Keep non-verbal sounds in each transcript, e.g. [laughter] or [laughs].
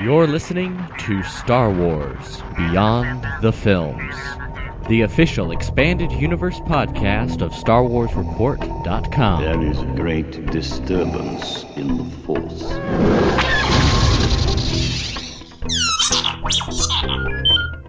You're listening to Star Wars Beyond the Films, the official expanded universe podcast of StarWarsReport.com. There is a great disturbance in the Force.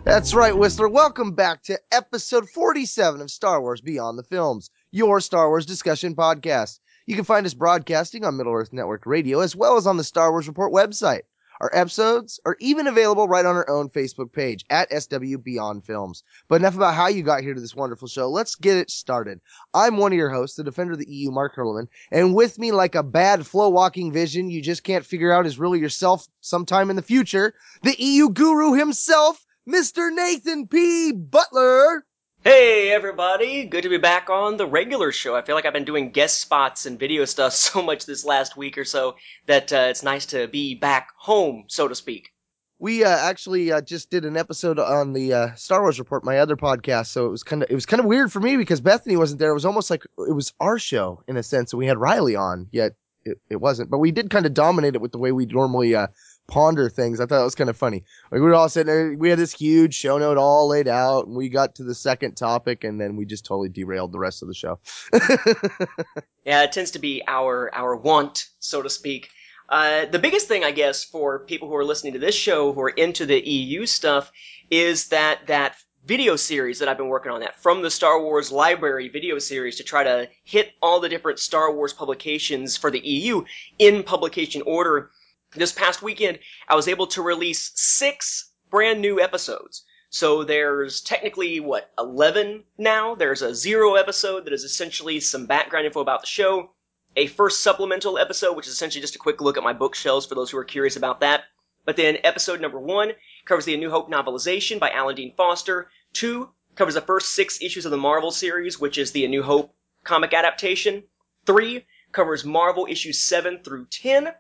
That's right, Whistler. Welcome back to episode 47 of Star Wars Beyond the Films, your Star Wars discussion podcast. You can find us broadcasting on Middle Earth Network Radio as well as on the Star Wars Report website. Our episodes are even available right on our own Facebook page at SW Beyond Films. But enough about how you got here to this wonderful show. Let's get it started. I'm one of your hosts, the defender of the EU, Mark Hurlman, and with me, like a bad flow walking vision you just can't figure out is really yourself sometime in the future, the EU guru himself, Mr. Nathan P. Butler. Hey everybody, good to be back on the regular show. I feel like I've been doing guest spots and video stuff [laughs] so much this last week or so that uh, it's nice to be back home, so to speak. We uh, actually uh, just did an episode on the uh, Star Wars Report, my other podcast. So it was kind of it was kind of weird for me because Bethany wasn't there. It was almost like it was our show in a sense, and we had Riley on, yet it, it wasn't. But we did kind of dominate it with the way we normally uh, ponder things. I thought it was kind of funny. Like we were all sitting there, we had this huge show note all laid out, and we got to the second topic, and then we just totally derailed the rest of the show. [laughs] Yeah, it tends to be our our want, so to speak. Uh, the biggest thing, I guess, for people who are listening to this show who are into the EU stuff is that that video series that I've been working on, that from the Star Wars library video series to try to hit all the different Star Wars publications for the EU in publication order. This past weekend, I was able to release six brand new episodes. So there's technically, what, 11 now? There's a zero episode that is essentially some background info about the show, a first supplemental episode, which is essentially just a quick look at my bookshelves for those who are curious about that. But then episode number one covers the A New Hope novelization by Alan Dean Foster. Two covers the first six issues of the Marvel series, which is the A New Hope comic adaptation. Three covers Marvel issues 7 through 10.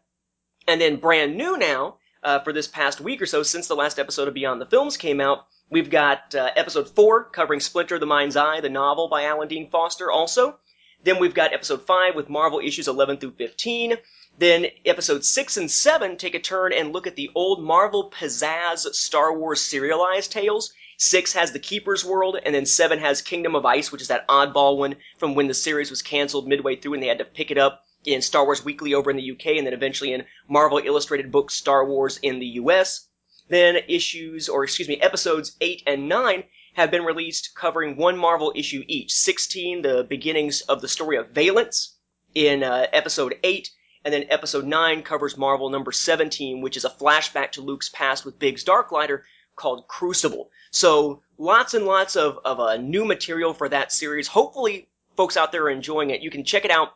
And then brand new now, uh, for this past week or so, since the last episode of Beyond the Films came out, we've got uh, episode 4 covering Splinter of the Mind's Eye, the novel by Alan Dean Foster also. Then we've got episode 5 with Marvel issues 11 through 15. Then episodes 6 and 7 take a turn and look at the old Marvel pizzazz Star Wars serialized tales. 6 has The Keeper's World, and then 7 has Kingdom of Ice, which is that oddball one from when the series was canceled midway through and they had to pick it up in Star Wars Weekly over in the UK, and then eventually in Marvel Illustrated Books Star Wars in the US. Then issues, or excuse me, episodes 8 and 9 have been released covering one Marvel issue each. 16, the beginnings of the story of Valance in uh, episode 8, and then episode 9 covers Marvel number 17, which is a flashback to Luke's past with Biggs Darklighter called Crucible. So lots and lots of, of uh, new material for that series. Hopefully folks out there are enjoying it. You can check it out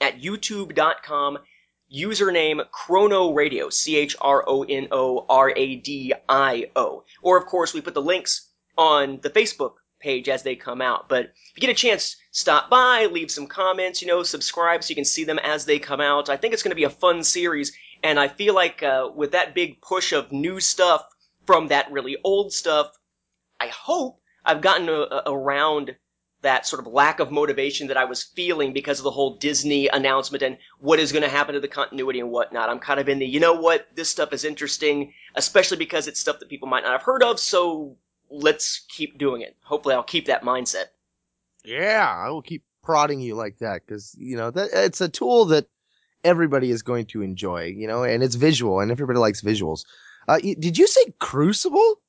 at youtube.com username chrono radio c-h-r-o-n-o-r-a-d-i-o or of course we put the links on the facebook page as they come out. But if you get a chance stop by leave some comments you know subscribe so you can see them as they come out. I think it's going to be a fun series and i feel like uh, with that big push of new stuff from that really old stuff i hope i've gotten a, a, around that sort of lack of motivation that I was feeling because of the whole Disney announcement and what is going to happen to the continuity and whatnot. I'm kind of in the, you know what, this stuff is interesting, especially because it's stuff that people might not have heard of, so let's keep doing it. Hopefully I'll keep that mindset. Yeah, I will keep prodding you like that because, you know, that it's a tool that everybody is going to enjoy, you know, and it's visual and everybody likes visuals. Uh, did you say Crucible?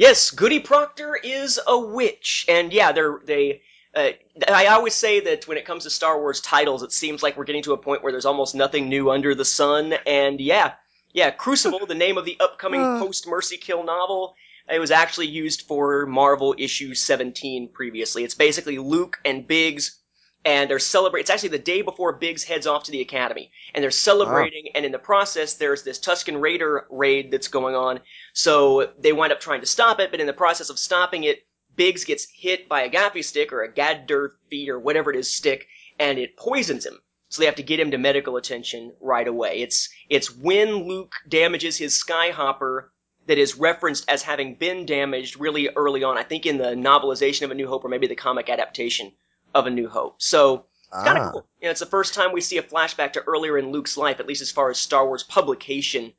Yes, Goody Proctor is a witch, and yeah, they're they. Uh, I always say that when it comes to Star Wars titles, it seems like we're getting to a point where there's almost nothing new under the sun. And yeah, yeah, Crucible, the name of the upcoming post Mercy Kill novel, it was actually used for Marvel issue 17 previously. It's basically Luke and Biggs and they're celebrating. It's actually the day before Biggs heads off to the academy, and they're celebrating. And in the process, there's this Tusken Raider raid that's going on. So they wind up trying to stop it, but in the process of stopping it, Biggs gets hit by a gaffi stick or a gadder feet or whatever it is stick, and it poisons him. So they have to get him to medical attention right away. It's it's when Luke damages his skyhopper that is referenced as having been damaged really early on. I think in the novelization of A New Hope or maybe the comic adaptation of A New Hope. So it's kind of Ah. cool. You know, it's the first time we see a flashback to earlier in Luke's life, at least as far as Star Wars publication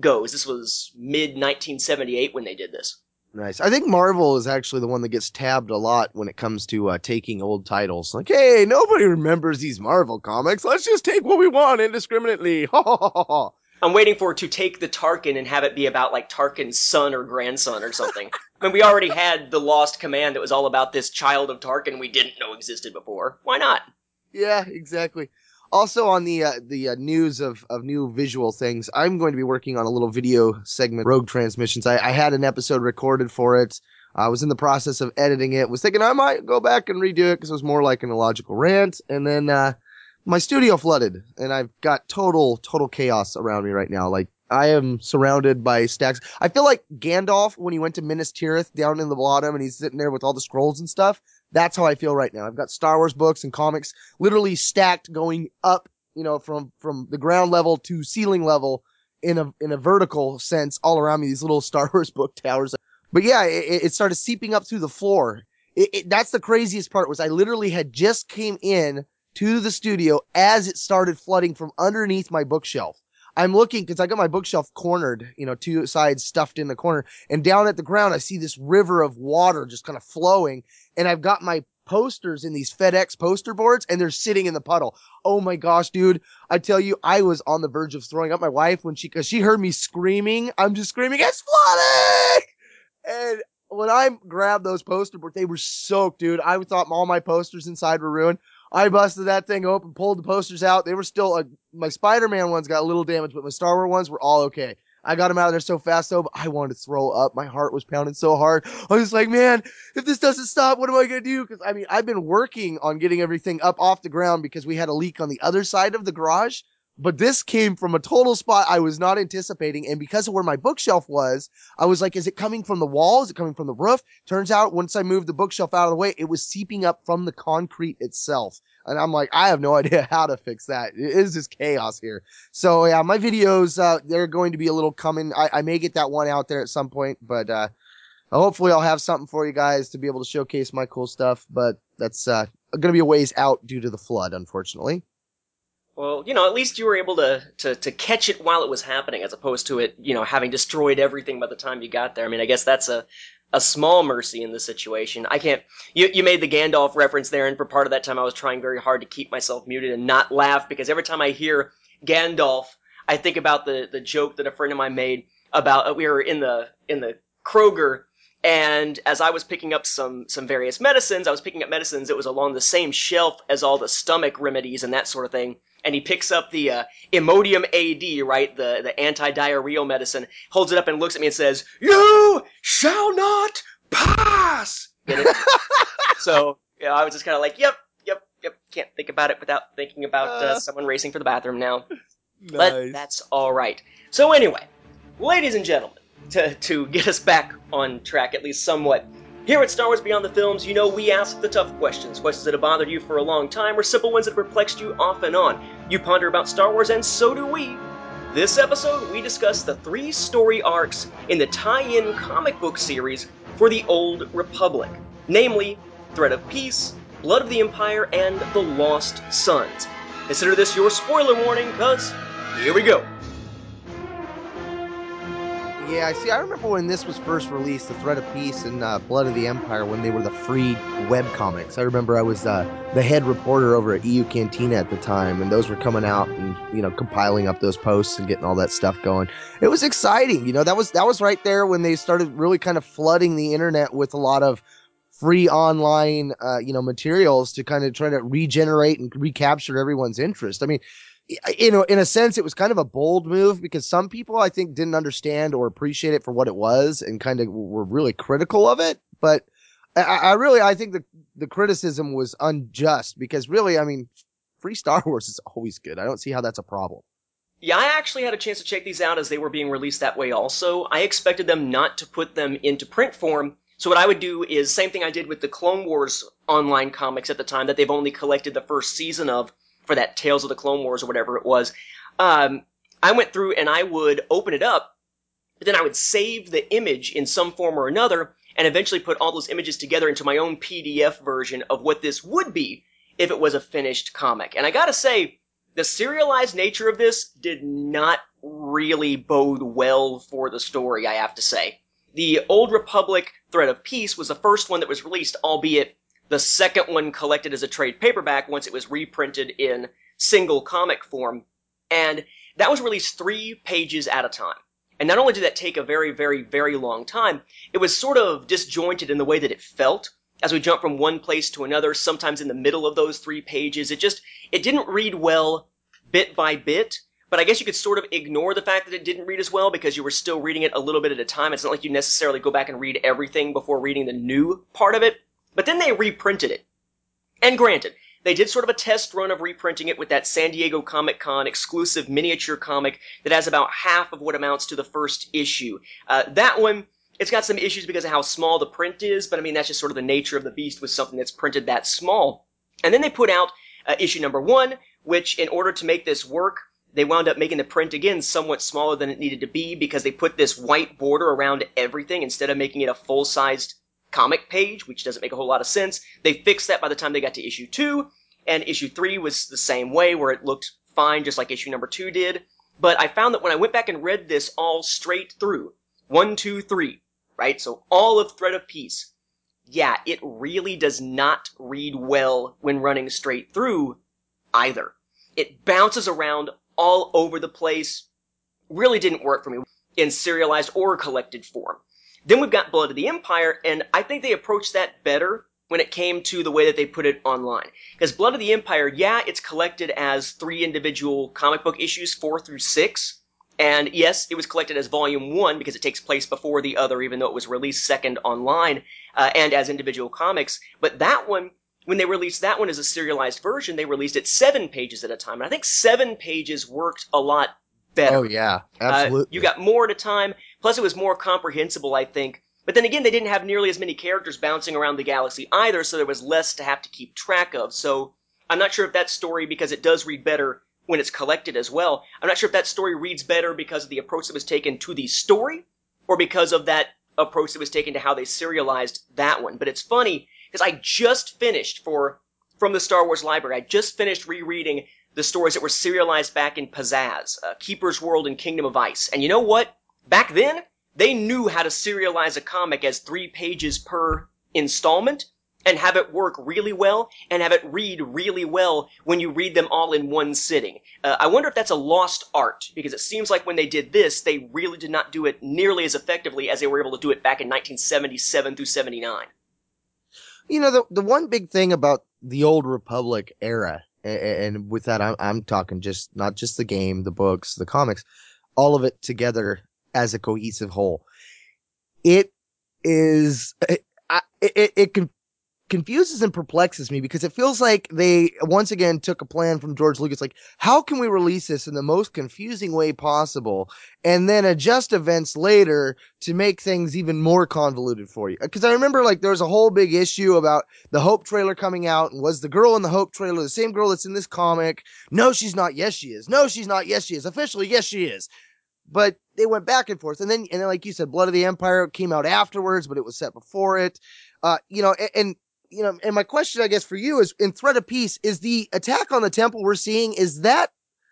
goes. This was mid 1978 when they did this. Nice. I think Marvel is actually the one that gets tabbed a lot when it comes to uh, taking old titles. Like, hey, nobody remembers these Marvel comics. Let's just take what we want indiscriminately. [laughs] Ha ha ha ha. I'm waiting for it to take the Tarkin and have it be about like Tarkin's son or grandson or something. I mean, we already had the Lost Command that was all about this child of Tarkin we didn't know existed before. Why not? Yeah, exactly. Also, on the uh, the uh, news of, of new visual things, I'm going to be working on a little video segment, Rogue Transmissions. I, I had an episode recorded for it. I was in the process of editing it. Was thinking I might go back and redo it because it was more like an illogical rant. And then uh, my studio flooded, and I've got total total chaos around me right now. Like I am surrounded by stacks. I feel like Gandalf when he went to Minas Tirith down in the bottom, and he's sitting there with all the scrolls and stuff. That's how I feel right now. I've got Star Wars books and comics literally stacked going up, you know, from, from the ground level to ceiling level in a, in a vertical sense all around me, these little [laughs] Star Wars book towers. But yeah, it, it started seeping up through the floor. It, it, that's the craziest part was I literally had just came in to the studio as it started flooding from underneath my bookshelf. I'm looking because I got my bookshelf cornered, you know, two sides stuffed in the corner. And down at the ground, I see this river of water just kind of flowing. And I've got my posters in these FedEx poster boards and they're sitting in the puddle. Oh my gosh, dude. I tell you, I was on the verge of throwing up my wife when she, cause she heard me screaming. I'm just screaming, it's flooding! And when I grabbed those poster boards, they were soaked, dude. I thought all my posters inside were ruined. I busted that thing open, pulled the posters out. They were still, uh, my Spider-Man ones got a little damaged, but my Star Wars ones were all okay. I got them out of there so fast though, I wanted to throw up. My heart was pounding so hard. I was like, man, if this doesn't stop, what am I going to do? Cause I mean, I've been working on getting everything up off the ground because we had a leak on the other side of the garage. But this came from a total spot I was not anticipating. And because of where my bookshelf was, I was like, is it coming from the wall? Is it coming from the roof? Turns out once I moved the bookshelf out of the way, it was seeping up from the concrete itself. And I'm like, I have no [laughs] idea how to fix that. It is just chaos here. So yeah, my videos, uh, they're going to be a little coming. I, I may get that one out there at some point, but, uh, hopefully I'll have something for you guys to be able to showcase my cool stuff. But that's, uh, going to be a ways out due to the flood, unfortunately. Well, you know, at least you were able to, to, to catch it while it was happening, as opposed to it, you know, having destroyed everything by the time you got there. I mean, I guess that's a, a small mercy in the situation. I can't. You you made the Gandalf reference there, and for part of that time, I was trying very hard to keep myself muted and not laugh because every time I hear Gandalf, I think about the the joke that a friend of mine made about uh, we were in the in the Kroger. And as I was picking up some some various medicines, I was picking up medicines that was along the same shelf as all the stomach remedies and that sort of thing and he picks up the uh, Imodium AD, right, the the anti-diarrheal medicine, holds it up and looks at me and says, "You shall not pass." [laughs] so you know, I was just kind of like, "Yep, yep, yep." Can't think about it without thinking about uh, Uh. someone racing for the bathroom now. [laughs] Nice. But that's all right. So anyway, ladies and gentlemen, to to get us back on track at least somewhat. Here at Star Wars Beyond the Films, you know we ask the tough questions, questions that have bothered you for a long time, or simple ones that have perplexed you off and on. You ponder about Star Wars, and so do we. This episode, we discuss the three story arcs in the tie in comic book series for the Old Republic namely, Threat of Peace, Blood of the Empire, and The Lost Sons. Consider this your spoiler warning, because here we go. Yeah, I see. I remember when this was first released, The Threat of Peace and uh, Blood of the Empire, when they were the free web comics. I remember I was uh, the head reporter over at EU Cantina at the time, and those were coming out and you know compiling up those posts and getting all that stuff going. It was exciting, you know. That was that was right there when they started really kind of flooding the internet with a lot of free online, uh, you know, materials to kind of try to regenerate and recapture everyone's interest. I mean, you know, in a sense, it was kind of a bold move because some people I think didn't understand or appreciate it for what it was and kind of were really critical of it. But I, I really, I think the the criticism was unjust because really, I mean, free Star [laughs] Wars is always good. I don't see how that's a problem. Yeah, I actually had a chance to check these out as they were being released that way also. I expected them not to put them into print form. So what I would do is same thing I did with the Clone Wars online comics at the time that they've only collected the first season of for that Tales of the Clone Wars or whatever it was. Um, I went through and I would open it up, but then I would save the image in some form or another and eventually put all those images together into my own PDF version of what this would be if it was a finished comic. And I gotta say, the serialized nature of this did not really bode well for the story, I have to say. The Old Republic Threat of Peace was the first one that was released, albeit the second one collected as a trade paperback once it was reprinted in single comic form. And that was released three pages at a time. And not only did that take a very, very, very long time, it was sort of disjointed in the way that it felt as we jumped from one place to another, sometimes in the middle of those three pages. It just, it didn't read well bit by bit, but I guess you could sort of ignore the fact that it didn't read as well because you were still reading it a little bit at a time. It's not like you necessarily go back and read everything before reading the new part of it. But then they reprinted it. And granted, they did sort of a test run of reprinting it with that San Diego Comic Con exclusive miniature comic that has about half of what amounts to the first issue. Uh, that one, it's got some issues because of how small the print is, but I mean, that's just sort of the nature of the beast with something that's printed that small. And then they put out uh, issue number one, which in order to make this work, they wound up making the print again somewhat smaller than it needed to be because they put this white border around everything instead of making it a full-sized comic page, which doesn't make a whole lot of sense. They fixed that by the time they got to issue two, and issue three was the same way, where it looked fine, just like issue number two did. But I found that when I went back and read this all straight through, one, two, three, right? So all of Threat of Peace, yeah, it really does not read well when running straight through either. It bounces around all over the place. Really didn't work for me in serialized or collected form. Then we've got Blood of the Empire, and I think they approached that better when it came to the way that they put it online. Because Blood of the Empire, yeah, it's collected as three individual comic book issues, four through six. And yes, it was collected as volume one because it takes place before the other, even though it was released second online uh, and as individual comics. But that one, when they released that one as a serialized version, they released it seven pages at a time. And I think seven pages worked a lot better. Oh yeah, absolutely. Uh, you got more at a time. Plus, it was more comprehensible, I think. But then again, they didn't have nearly as many characters bouncing around the galaxy either, so there was less to have to keep track of. So I'm not sure if that story, because it does read better when it's collected as well, I'm not sure if that story reads better because of the approach that was taken to the story, or because of that approach that was taken to how they serialized that one. But it's funny because I just finished for from the Star Wars library. I just finished rereading the stories that were serialized back in Pizzazz, uh, Keeper's World and Kingdom of Ice. And you know what? Back then, they knew how to serialize a comic as three pages per installment and have it work really well and have it read really well when you read them all in one sitting. Uh, I wonder if that's a lost art because it seems like when they did this, they really did not do it nearly as effectively as they were able to do it back in 1977 through 79. You know, the the one big thing about the old Republic era, and, and with that, I'm, I'm talking just not just the game, the books, the comics, all of it together as a cohesive whole. It is, it, it, it can confuses and perplexes me because it feels like they once again took a plan from George Lucas like how can we release this in the most confusing way possible and then adjust events later to make things even more convoluted for you? Because I remember like there was a whole big issue about the Hope trailer coming out and was the girl in the Hope trailer the same girl that's in this comic? No she's not. Yes she is. No she's not. Yes she is. Officially yes she is but they went back and forth and then and then like you said Blood of the Empire came out afterwards but it was set before it uh, you know, and, and, you know, and my question, I guess, for you is in Threat of Peace, is the attack on the temple we're seeing, is that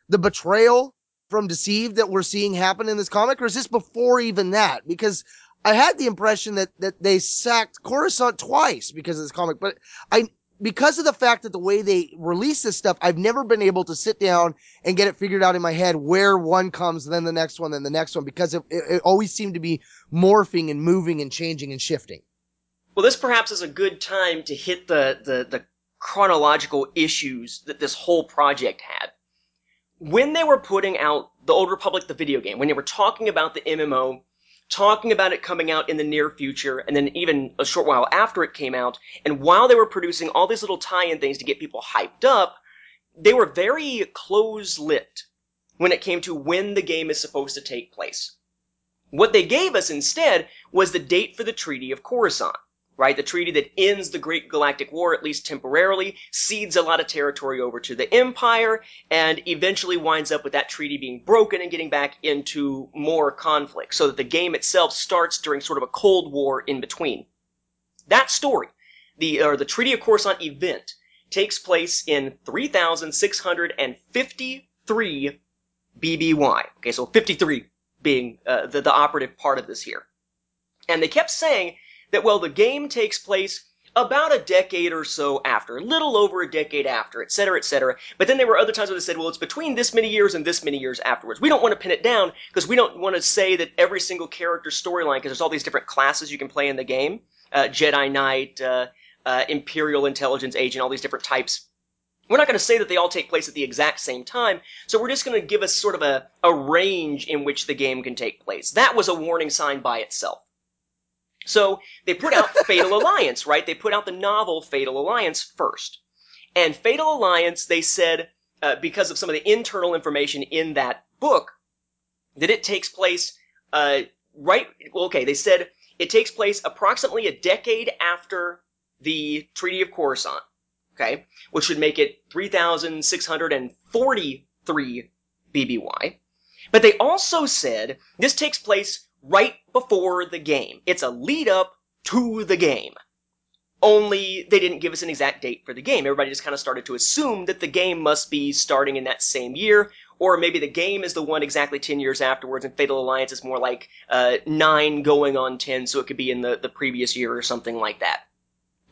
the betrayal from Deceived that we're seeing happen in this comic, or is this before even that? Because I had the impression that, that they sacked Coruscant twice because of this comic, but I, because of the fact that the way they release this stuff, I've never been able to sit down and get it figured out in my head where one comes, then the next one, then the next one, because it, it, always seemed to be morphing and moving and changing and shifting. Well, this perhaps is a good time to hit the, the, the chronological issues that this whole project had. When they were putting out the Old Republic, the video game, when they were talking about the MMO, talking about it coming out in the near future, and then even a short while after it came out, and while they were producing all these little tie-in things to get people hyped up, they were very close-lipped when it came to when the game is supposed to take place. What they gave us instead was the date for the Treaty of Coruscant right? The treaty that ends the Great Galactic War, at least temporarily, cedes a lot of territory over to the Empire, and eventually winds up with that treaty being broken and getting back into more conflict, so that the game itself starts during sort of a Cold War in between. That story, the, or the Treaty of Coruscant event, takes place in 3,653 BBY. Okay, so 53 being uh, the, the operative part of this here. And they kept saying that, well, the game takes place about a decade or so after, a little over a decade after, et cetera, et cetera. But then there were other times where they said, well, it's between this many years and this many years afterwards. We don't want to pin it down because we don't want to say that every single character storyline, because there's all these different classes you can play in the game, uh, Jedi Knight, uh, uh, Imperial Intelligence Agent, all these different types. We're not going to say that they all take place at the exact same time, so we're just going to give us sort of a, a range in which the game can take place. That was a warning sign by itself. So they put out [laughs] Fatal Alliance, right? They put out the novel Fatal Alliance first. And Fatal Alliance, they said, uh, because of some of the internal information in that book, that it takes place uh, right. Well, okay, they said it takes place approximately a decade after the Treaty of Coruscant. Okay, which would make it 3,643 BBY. But they also said this takes place right before the game. It's a lead up to the game. Only they didn't give us an exact date for the game. Everybody just kind of started to assume that the game must be starting in that same year, or maybe the game is the one exactly 10 years afterwards, and Fatal Alliance is more like uh, 9 going on 10, so it could be in the, the previous year or something like that.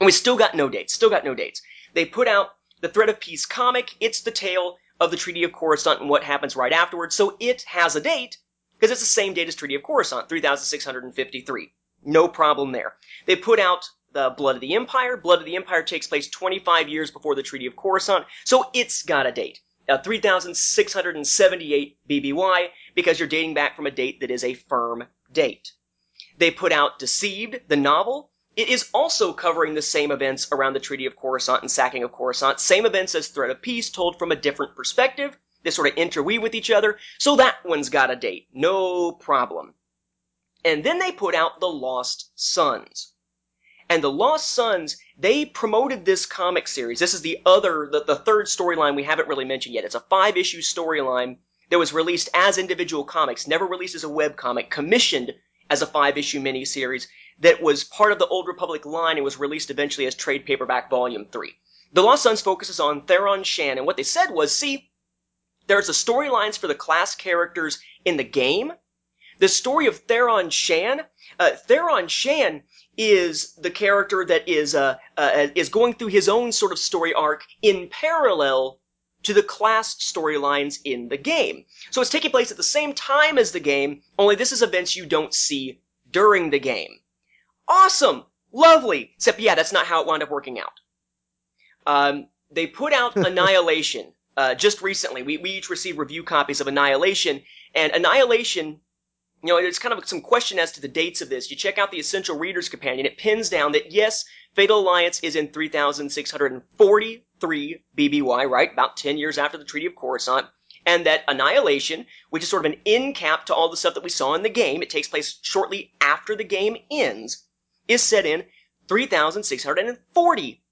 And we still got no dates. Still got no dates. They put out the Threat of Peace comic. It's the tale of the Treaty of Coruscant and what happens right afterwards, so it has a date, because it's the same date as Treaty of Coruscant, 3653. No problem there. They put out the Blood of the Empire. Blood of the Empire takes place 25 years before the Treaty of Coruscant, so it's got a date. Uh, 3678 BBY, because you're dating back from a date that is a firm date. They put out Deceived, the novel. It is also covering the same events around the Treaty of Coruscant and sacking of Coruscant, same events as Threat of Peace, told from a different perspective. They sort of interweave with each other, so that one's got a date. No problem. And then they put out The Lost Sons. And The Lost Sons, they promoted this comic series. This is the other, the, the third storyline we haven't really mentioned yet. It's a five issue storyline that was released as individual comics, never released as a web comic, commissioned as a five issue miniseries that was part of the Old Republic line and was released eventually as trade paperback volume 3. The Lost Sons focuses on Theron Shan, and what they said was, see, there's the storylines for the class characters in the game. The story of Theron Shan, uh, Theron Shan is the character that is uh, uh, is going through his own sort of story arc in parallel to the class storylines in the game. So it's taking place at the same time as the game, only this is events you don't see during the game. Awesome! Lovely! Except, yeah, that's not how it wound up working out. Um, they put out [laughs] Annihilation uh, just recently. We, we each received review copies of Annihilation, and Annihilation, you know, there's kind of some question as to the dates of this. You check out the Essential Reader's Companion, it pins down that yes, Fatal Alliance is in 3643 BBY, right? About 10 years after the Treaty of Coruscant. And that Annihilation, which is sort of an end cap to all the stuff that we saw in the game, it takes place shortly after the game ends, is set in 3640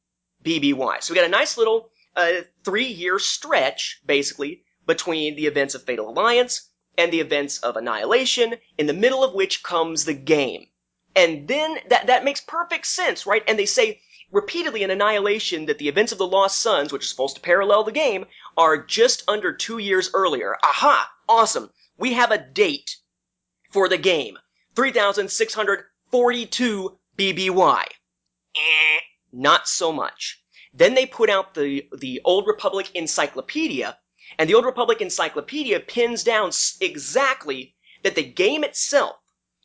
BBY. So we got a nice little a three year stretch, basically, between the events of Fatal Alliance and the events of Annihilation, in the middle of which comes the game. And then that, that makes perfect sense, right? And they say repeatedly in Annihilation that the events of the Lost Sons, which are supposed to parallel the game, are just under two years earlier. Aha! Awesome! We have a date for the game. 3,642 BBY. Eh, not so much. Then they put out the, the Old Republic Encyclopedia, and the Old Republic Encyclopedia pins down exactly that the game itself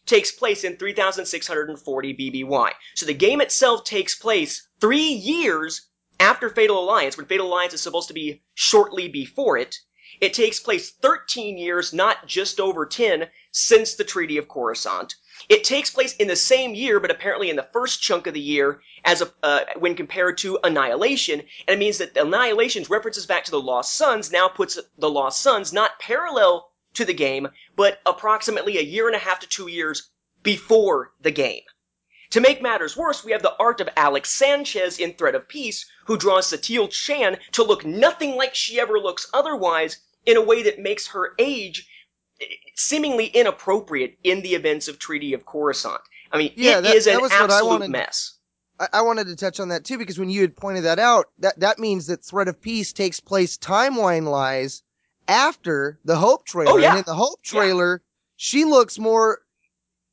takes place in 3640 BBY. So the game itself takes place three years after Fatal Alliance, when Fatal Alliance is supposed to be shortly before it. It takes place 13 years, not just over 10, since the Treaty of Coruscant. It takes place in the same year, but apparently in the first chunk of the year, as a, uh, when compared to Annihilation, and it means that Annihilation's references back to the Lost Sons now puts the Lost Sons not parallel to the game, but approximately a year and a half to two years before the game. To make matters worse, we have the art of Alex Sanchez in Threat of Peace, who draws Satele Shan to look nothing like she ever looks otherwise, in a way that makes her age seemingly inappropriate in the events of Treaty of Coruscant. I mean, Yeah, it that- is an was what I absolute wanted- mess. I, I wanted to touch on that too because when you had pointed that out, that that means that Threat of Peace takes place timeline wise after the Hope trailer. Oh, yeah. And in the Hope trailer, she looks more.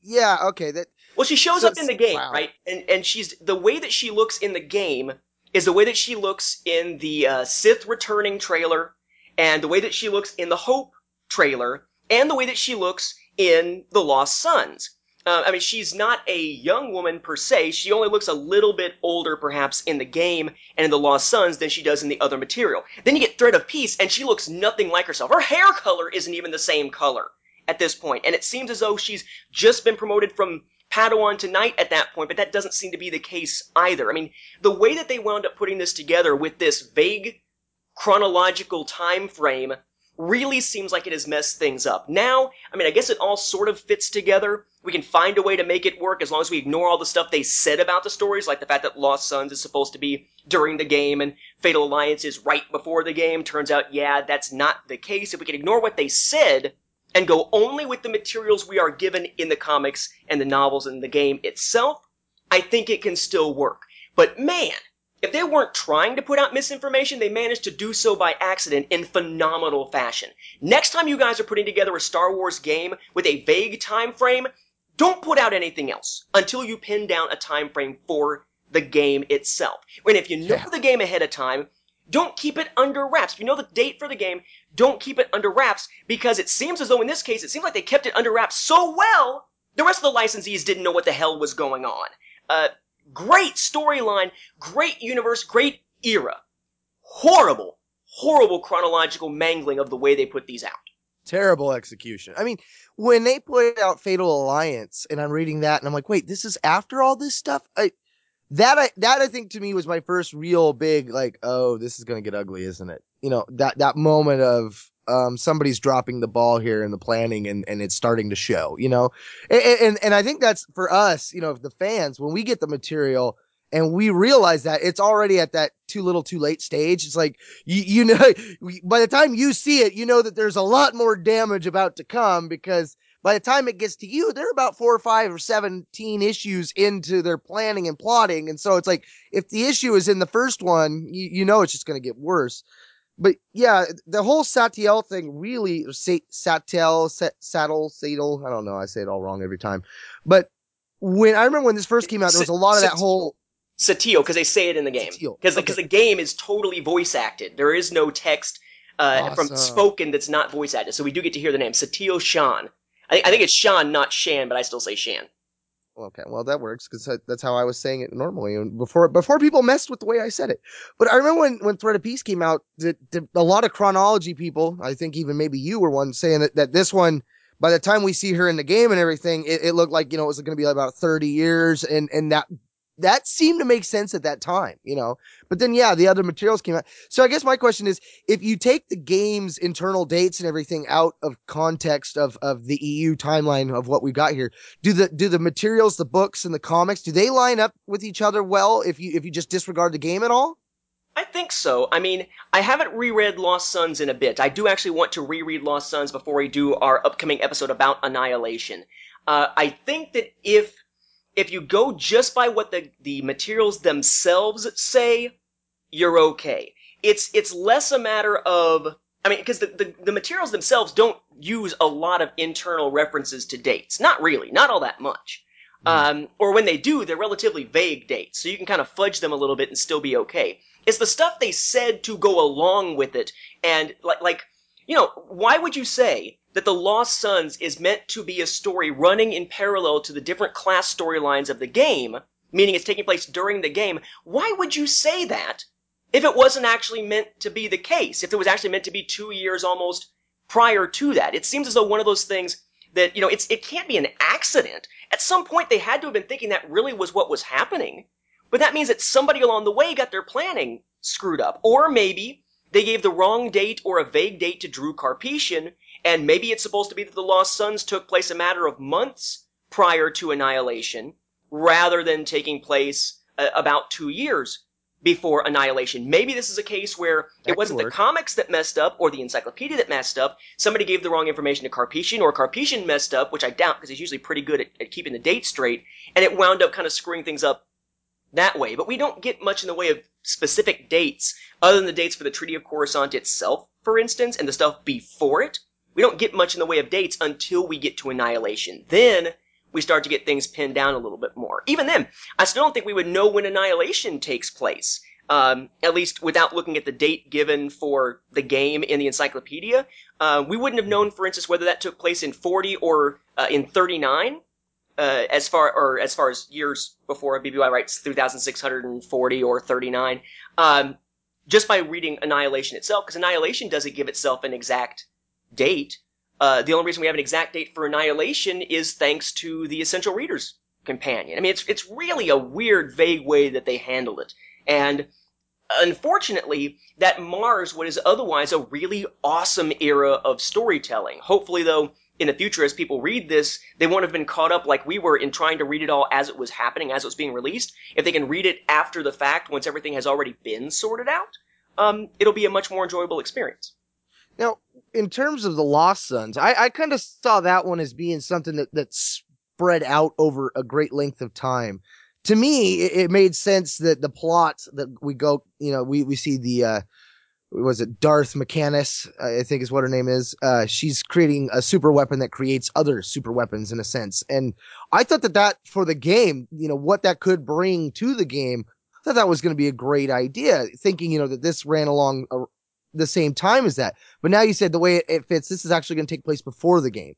Yeah. Okay. That. Well, she shows So up in the game, wow. right? And and she's the way that she looks in the game is the way that she looks in the uh, Sith Returning trailer, and the way that she looks in the Hope trailer, and the way that she looks in the Lost Sons. Uh, I mean, she's not a young woman per se. She only looks a little bit older, perhaps, in the game and in the Lost Sons than she does in the other material. Then you get Threat of Peace, and she looks nothing like herself. Her hair color isn't even the same color at this point, and it seems as though she's just been promoted from Padawan to Knight at that point, but that doesn't seem to be the case either. I mean, the way that they wound up putting this together with this vague chronological time frame really seems like it has messed things up. Now, I mean, I guess it all sort of fits together. We can find a way to make it work as long as we ignore all the stuff they said about the stories, like the fact that Lost Sons is supposed to be during the game and Fatal Alliance is right before the game. Turns out, yeah, that's not the case. If we can ignore what they said and go only with the materials we are given in the comics and the novels and the game itself, I think it can still work. But man, if they weren't trying to put out misinformation, they managed to do so by accident in phenomenal fashion. Next time you guys are putting together a Star Wars game with a vague time frame, don't put out anything else until you pin down a time frame for the game itself. And if you know Yeah. the game ahead of time, don't keep it under wraps. If you know the date for the game, don't keep it under wraps because it seems as though in this case, it seems like they kept it under wraps so well, the rest of the licensees didn't know what the hell was going on. Uh, great storyline, great universe, great era. Horrible, horrible chronological mangling of the way they put these out. terrible execution. I mean, when they put out Fatal Alliance, and I'm reading that, and I'm like, wait, this is after all this stuff. I that I that I think to me was my first real big like, oh, this is gonna get ugly, isn't it? You know that that moment of um somebody's dropping the ball here in the planning, and and it's starting to show. You know, and and, and I think that's for us, you know, the fans when we get the material. And we realize that it's already at that too little, too late stage. It's like you, you know, [laughs] by the time you see it, you know that there's a lot more damage about to come because by the time it gets to you, they're about four or five or 17 issues into their planning and plotting. And so it's like, if the issue is in the first one, you, you know, it's just going to get worse. But yeah, the whole Satiel thing really, Satel, Sa- Saddle, Sadel, I don't know. I say it all wrong every time. But when I remember when this first came out, there was a lot of that whole, Satio, because they say it in the game. Satio, Because okay. the game is totally voice acted. There is no text uh, from spoken that's not voice acted. So we do get to hear the name Satio Shan. I, think I think it's Shan, not Shan, but I still say Shan. Okay, well that works because that's how I was saying it normally, before before people messed with the way I said it. But I remember when when Threat of Peace came out, that that a lot of chronology people, I think even maybe you were one saying that that this one, by the time we see her in the game and everything, it, it looked like you know it was going to be about thirty years, and and that that seemed to make sense at that time, you know. But then yeah, the other materials came out. So I guess my question is, if you take the game's internal dates and everything out of context of of the EU timeline of what we got here do the do the materials the books and the comics do they line up with each other well if you if you just disregard the game at all I think so. I mean, I haven't reread Lost Sons in a bit. I do actually want to reread Lost Sons before we do our upcoming episode about Annihilation. Uh, I think that if if you go just by what the the materials themselves say, you're okay. It's it's less a matter of I mean, because the, the the materials themselves don't use a lot of internal references to dates. Not really, not all that much. Um, or when they do, they're relatively vague dates, so you can kind of fudge them a little bit and still be okay. It's the stuff they said to go along with it, and like like you know, why would you say that The Lost Sons is meant to be a story running in parallel to the different class storylines of the game, meaning it's taking place during the game? Why would you say that if it wasn't actually meant to be the case? If it was actually meant to be two years almost prior to that? It seems as though one of those things that, you know, it's, it can't be an accident. At some point, they had to have been thinking that really was what was happening. But that means that somebody along the way got their planning screwed up. Or maybe they gave the wrong date or a vague date to Drew Karpyshyn, and maybe it's supposed to be that the Lost Sons took place a matter of months prior to Annihilation, rather than taking place uh, about two years before Annihilation. Maybe this is a case where That it wasn't the comics that messed up or the encyclopedia that messed up. Somebody gave the wrong information to Karpyshyn, or Karpyshyn messed up, which I doubt because he's usually pretty good at, at keeping the date straight, and it wound up kind of screwing things up that way, but we don't get much in the way of specific dates, other than the dates for the Treaty of Coruscant itself, for instance, and the stuff before it. We don't get much in the way of dates until we get to Annihilation. Then we start to get things pinned down a little bit more. Even then, I still don't think we would know when Annihilation takes place. Um, at least without looking at the date given for the game in the encyclopedia, uh, we wouldn't have known, for instance, whether that took place in 40 or uh, in 39 uh, as far or as far as years before BBY writes 3640 or 39, um, just by reading Annihilation itself, because Annihilation doesn't give itself an exact date. Uh, the only reason we have an exact date for Annihilation is thanks to the Essential Reader's Companion. I mean, it's it's really a weird, vague way that they handled it, and unfortunately, that mars what is otherwise a really awesome era of storytelling. Hopefully, though, in the future, as people read this, they won't have been caught up like we were in trying to read it all as it was happening, as it was being released. If they can read it after the fact, once everything has already been sorted out, um, it'll be a much more enjoyable experience. Now, in terms of the Lost Sons, I, I kind of saw that one as being something that, that spread out over a great length of time. To me, it, it made sense that the plot that we go, you know, we, we see the, uh, was it Darth Mechanis? I think is what her name is. Uh, she's creating a super weapon that creates other super weapons in a sense. And I thought that that for the game, you know, what that could bring to the game, I thought that was going to be a great idea. Thinking, you know, that this ran along a, the same time as that. But now you said the way it, it fits, this is actually going to take place before the game.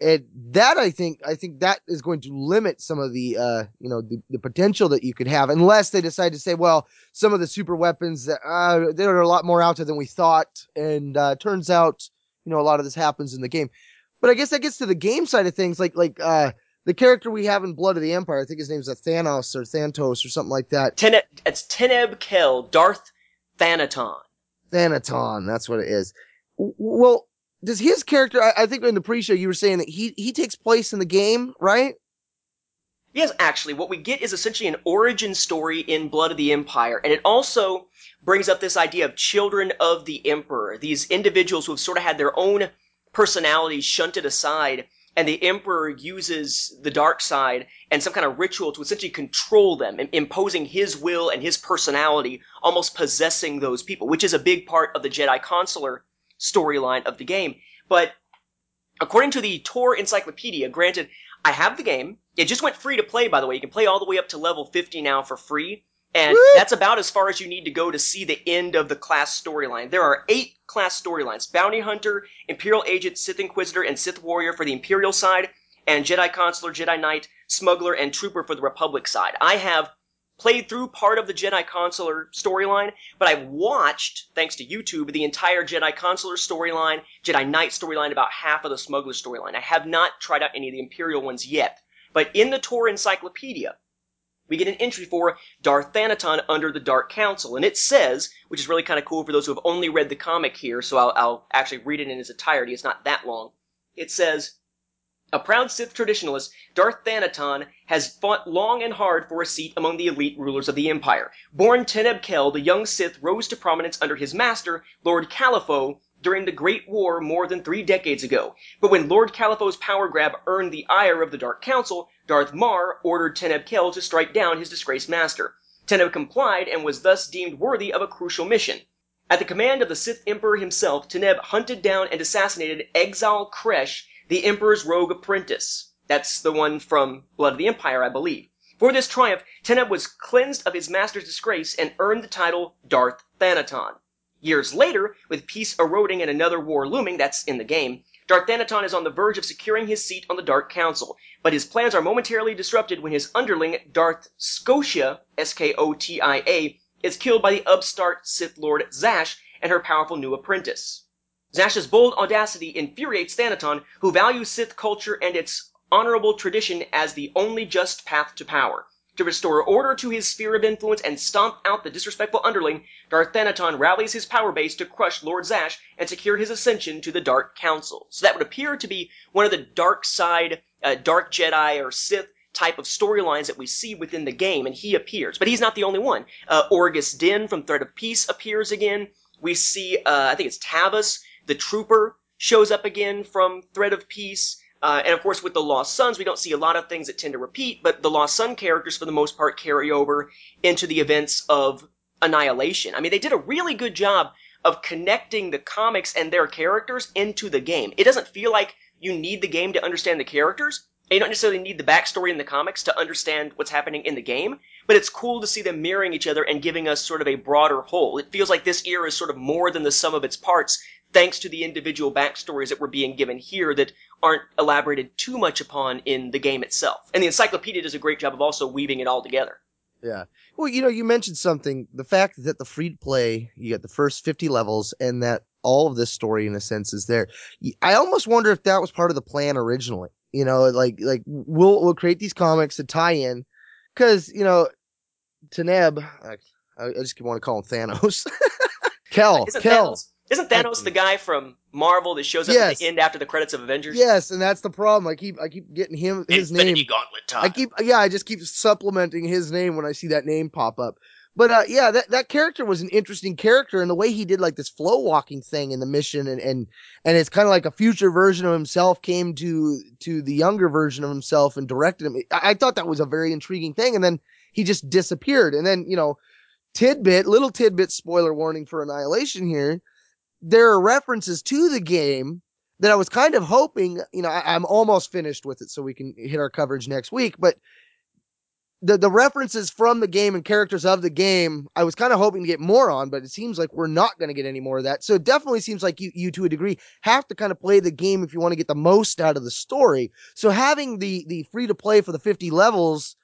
And that I think, I think that is going to limit some of the, uh, you know, the, the potential that you could have unless they decide to say, well, some of the super weapons that, uh, they're a lot more out there than we thought. And, uh, turns out, you know, a lot of this happens in the game. But I guess that gets to the game side of things, like, like, uh, the character we have in Blood of the Empire, I think his name's a Thanos or Thantos or something like that. Teneb, it's Teneb Kel, Darth Thanaton. Thanaton, that's what it is. Well, does his character? I, I think in the pre-show you were saying that he he takes place in the game, right? Yes, actually, what we get is essentially an origin story in Blood of the Empire, and it also brings up this idea of children of the Emperor, these individuals who have sort of had their own personalities shunted aside, and the Emperor uses the dark side and some kind of ritual to essentially control them, imposing his will and his personality, almost possessing those people, which is a big part of the Jedi Consular storyline of the game. But according to the Tor Encyclopedia, granted, I have the game. It just went free to play, by the way. You can play all the way up to level 50 now for free. And Woo! that's about as far as you need to go to see the end of the class storyline. There are eight class storylines Bounty Hunter, Imperial Agent, Sith Inquisitor, and Sith Warrior for the Imperial side, and Jedi Consular, Jedi Knight, Smuggler, and Trooper for the Republic side. I have played through part of the Jedi Consular storyline, but I've watched, thanks to YouTube, the entire Jedi Consular storyline, Jedi Knight storyline, about half of the Smuggler storyline. I have not tried out any of the Imperial ones yet. But in the Tor Encyclopedia, we get an entry for Darth Thanaton under the Dark Council, and it says, which is really kind of cool for those who have only read the comic here, so I'll, I'll actually read it in its entirety. It's not that long. It says, a proud Sith traditionalist, Darth Thanaton has fought long and hard for a seat among the elite rulers of the Empire. Born Teneb Kel, the young Sith rose to prominence under his master, Lord Calypho, during the Great War more than three decades ago. But when Lord Calypho's power grab earned the ire of the Dark Council, Darth Marr ordered Teneb Kel to strike down his disgraced master. Teneb complied and was thus deemed worthy of a crucial mission. At the command of the Sith Emperor himself, Teneb hunted down and assassinated Exile Kresh, the Emperor's rogue apprentice. That's the one from Blood of the Empire, I believe. For this triumph, Teneb was cleansed of his master's disgrace and earned the title Darth Thanaton. Years later, with peace eroding and another war looming, that's in the game, Darth Thanaton is on the verge of securing his seat on the Dark Council, but his plans are momentarily disrupted when his underling, Darth Skotia, S-K-O-T-I-A, is killed by the upstart Sith Lord Zash and her powerful new apprentice. Zash's bold audacity infuriates Thanaton, who values Sith culture and its honorable tradition as the only just path to power. To restore order to his sphere of influence and stomp out the disrespectful underling, Darth Thanaton rallies his power base to crush Lord Zash and secure his ascension to the Dark Council. So that would appear to be one of the dark side, uh, dark Jedi or Sith type of storylines that we see within the game, and he appears. But he's not the only one. Uh, Orgus Din from Threat of Peace appears again. We see, uh, I think it's Tavus, the Trooper, shows up again from Threat of Peace. Uh, and of course, with the Lost Sons, we don't see a lot of things that tend to repeat, but the Lost Sun characters, for the most part, carry over into the events of Annihilation. I mean, they did a really good job of connecting the comics and their characters into the game. It doesn't feel like you need the game to understand the characters. And you don't necessarily need the backstory in the comics to understand what's happening in the game, but it's cool to see them mirroring each other and giving us sort of a broader whole. It feels like this era is sort of more than the sum of its parts, thanks to the individual backstories that were being given here that aren't elaborated too much upon in the game itself. And the encyclopedia does a great job of also weaving it all together. Yeah. Well, you know, you mentioned something. The fact that the free to play, you get the first 50 levels, and that all of this story, in a sense, is there. I almost wonder if that was part of the plan originally. You know, like, like we'll, we'll create these comics to tie in. Cause, you know, Teneb, I, I just want to call him Thanos. [laughs] Kel, Kel. Thanos, isn't Thanos the guy from Marvel that shows up Yes. at the end after the credits of Avengers? Yes, and that's the problem. I keep, I keep getting him, his name. Infinity Gauntlet time. I keep yeah, I just keep supplementing his name when I see that name pop up. But uh, yeah, that, that character was an interesting character, and the way he did like this flow walking thing in the mission, and and and it's kind of like a future version of himself came to to the younger version of himself and directed him. I, I thought that was a very intriguing thing, and then he just disappeared, and then you know, tidbit, little tidbit, spoiler warning for Annihilation here. There are references to the game that I was kind of hoping, you know, I, I'm almost finished with it so we can hit our coverage next week, but the, the references from the game and characters of the game, I was kind of hoping to get more on, but it seems like we're not going to get any more of that. So it definitely seems like you, you to a degree have to kind of play the game if you want to get the most out of the story. So having the, the free to play for the 50 levels,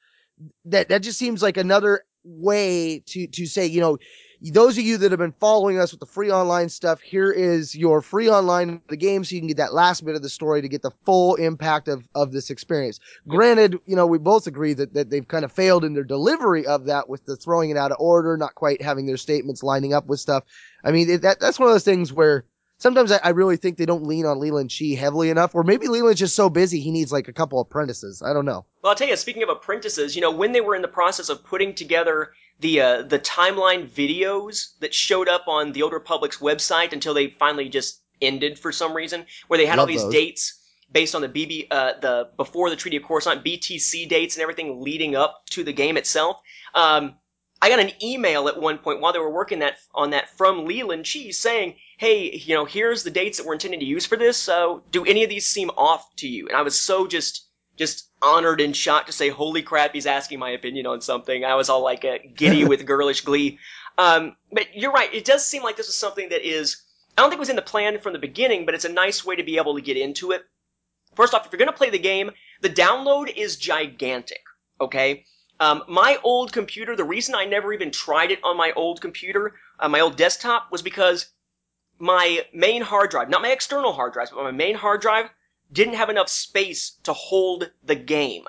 that, that just seems like another way to, to say, you know, those of you that have been following us with the free online stuff, here is your free online the game so you can get that last bit of the story to get the full impact of, of this experience. Granted, you know, we both agree that, that they've kind of failed in their delivery of that with the throwing it out of order, not quite having their statements lining up with stuff. I mean, it, that, that's one of those things where sometimes I, I really think they don't lean on Leland Chee heavily enough, or maybe Leland's just so busy he needs like a couple apprentices. I don't know. Well, I'll tell you, speaking of apprentices, you know, when they were in the process of putting together the uh, the timeline videos that showed up on the Old Republic's website until they finally just ended for some reason, where they had all these those. dates based on the BB uh, the before the Treaty of Coruscant BTC dates and everything leading up to the game itself. Um, I got an email at one point while they were working that on that from Leland Chee saying, "Hey, you know, here's the dates that we're intending to use for this. So, do any of these seem off to you?" And I was so just just honored and shocked to say, "Holy crap, he's asking my opinion on something." I was all like uh, giddy with [laughs] girlish glee. Um, but you're right; it does seem like this is something that is. I don't think it was in the plan from the beginning, but it's a nice way to be able to get into it. First off, if you're going to play the game, the download is gigantic. Okay. Um, my old computer, the reason I never even tried it on my old computer, uh, my old desktop, was because my main hard drive, not my external hard drives, but my main hard drive, didn't have enough space to hold the game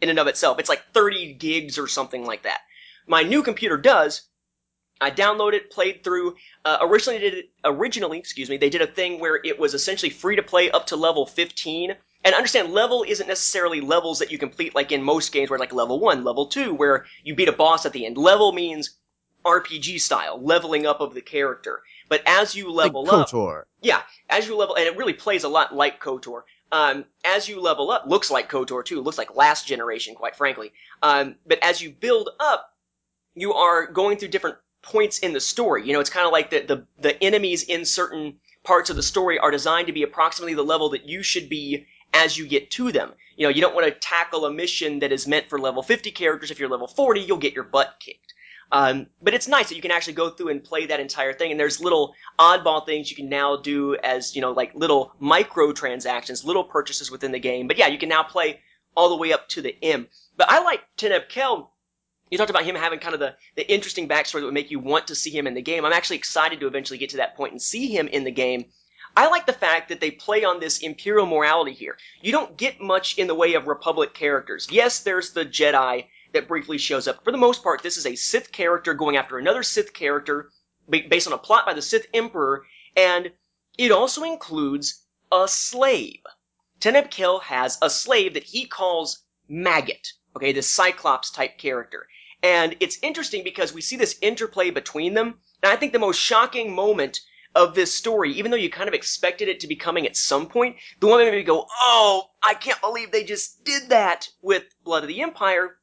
in and of itself. It's like 30 gigs or something like that. My new computer does. I downloaded it, played through. Uh, originally, did it, originally, excuse me, they did a thing where it was essentially free to play up to level 15. And understand, level isn't necessarily levels that you complete like in most games, where like level one, level two, where you beat a boss at the end. Level means RPG style, leveling up of the character. But as you level like up, yeah, as you level, and it really plays a lot like KOTOR. Um, as you level up, looks like KOTOR too. Looks like last generation, quite frankly. Um, but as you build up, you are going through different points in the story. You know, it's kind of like the, the the enemies in certain parts of the story are designed to be approximately the level that you should be as you get to them. You know, you don't want to tackle a mission that is meant for level 50 characters. If you're level 40, you'll get your butt kicked. Um, but it's nice that you can actually go through and play that entire thing. And there's little oddball things you can now do as, you know, like little micro transactions, little purchases within the game. But yeah, you can now play all the way up to the M. But I like Teneb Kel. You talked about him having kind of the, the interesting backstory that would make you want to see him in the game. I'm actually excited to eventually get to that point and see him in the game. I like the fact that they play on this imperial morality here. You don't get much in the way of Republic characters. Yes, there's the Jedi that briefly shows up. For the most part, this is a Sith character going after another Sith character based on a plot by the Sith Emperor, and it also includes a slave. Teneb Kel has a slave that he calls Maggot, okay, this Cyclops type character. And it's interesting because we see this interplay between them, and I think the most shocking moment of this story, even though you kind of expected it to be coming at some point, the one that made me go, oh, I can't believe they just did that with Blood of the Empire.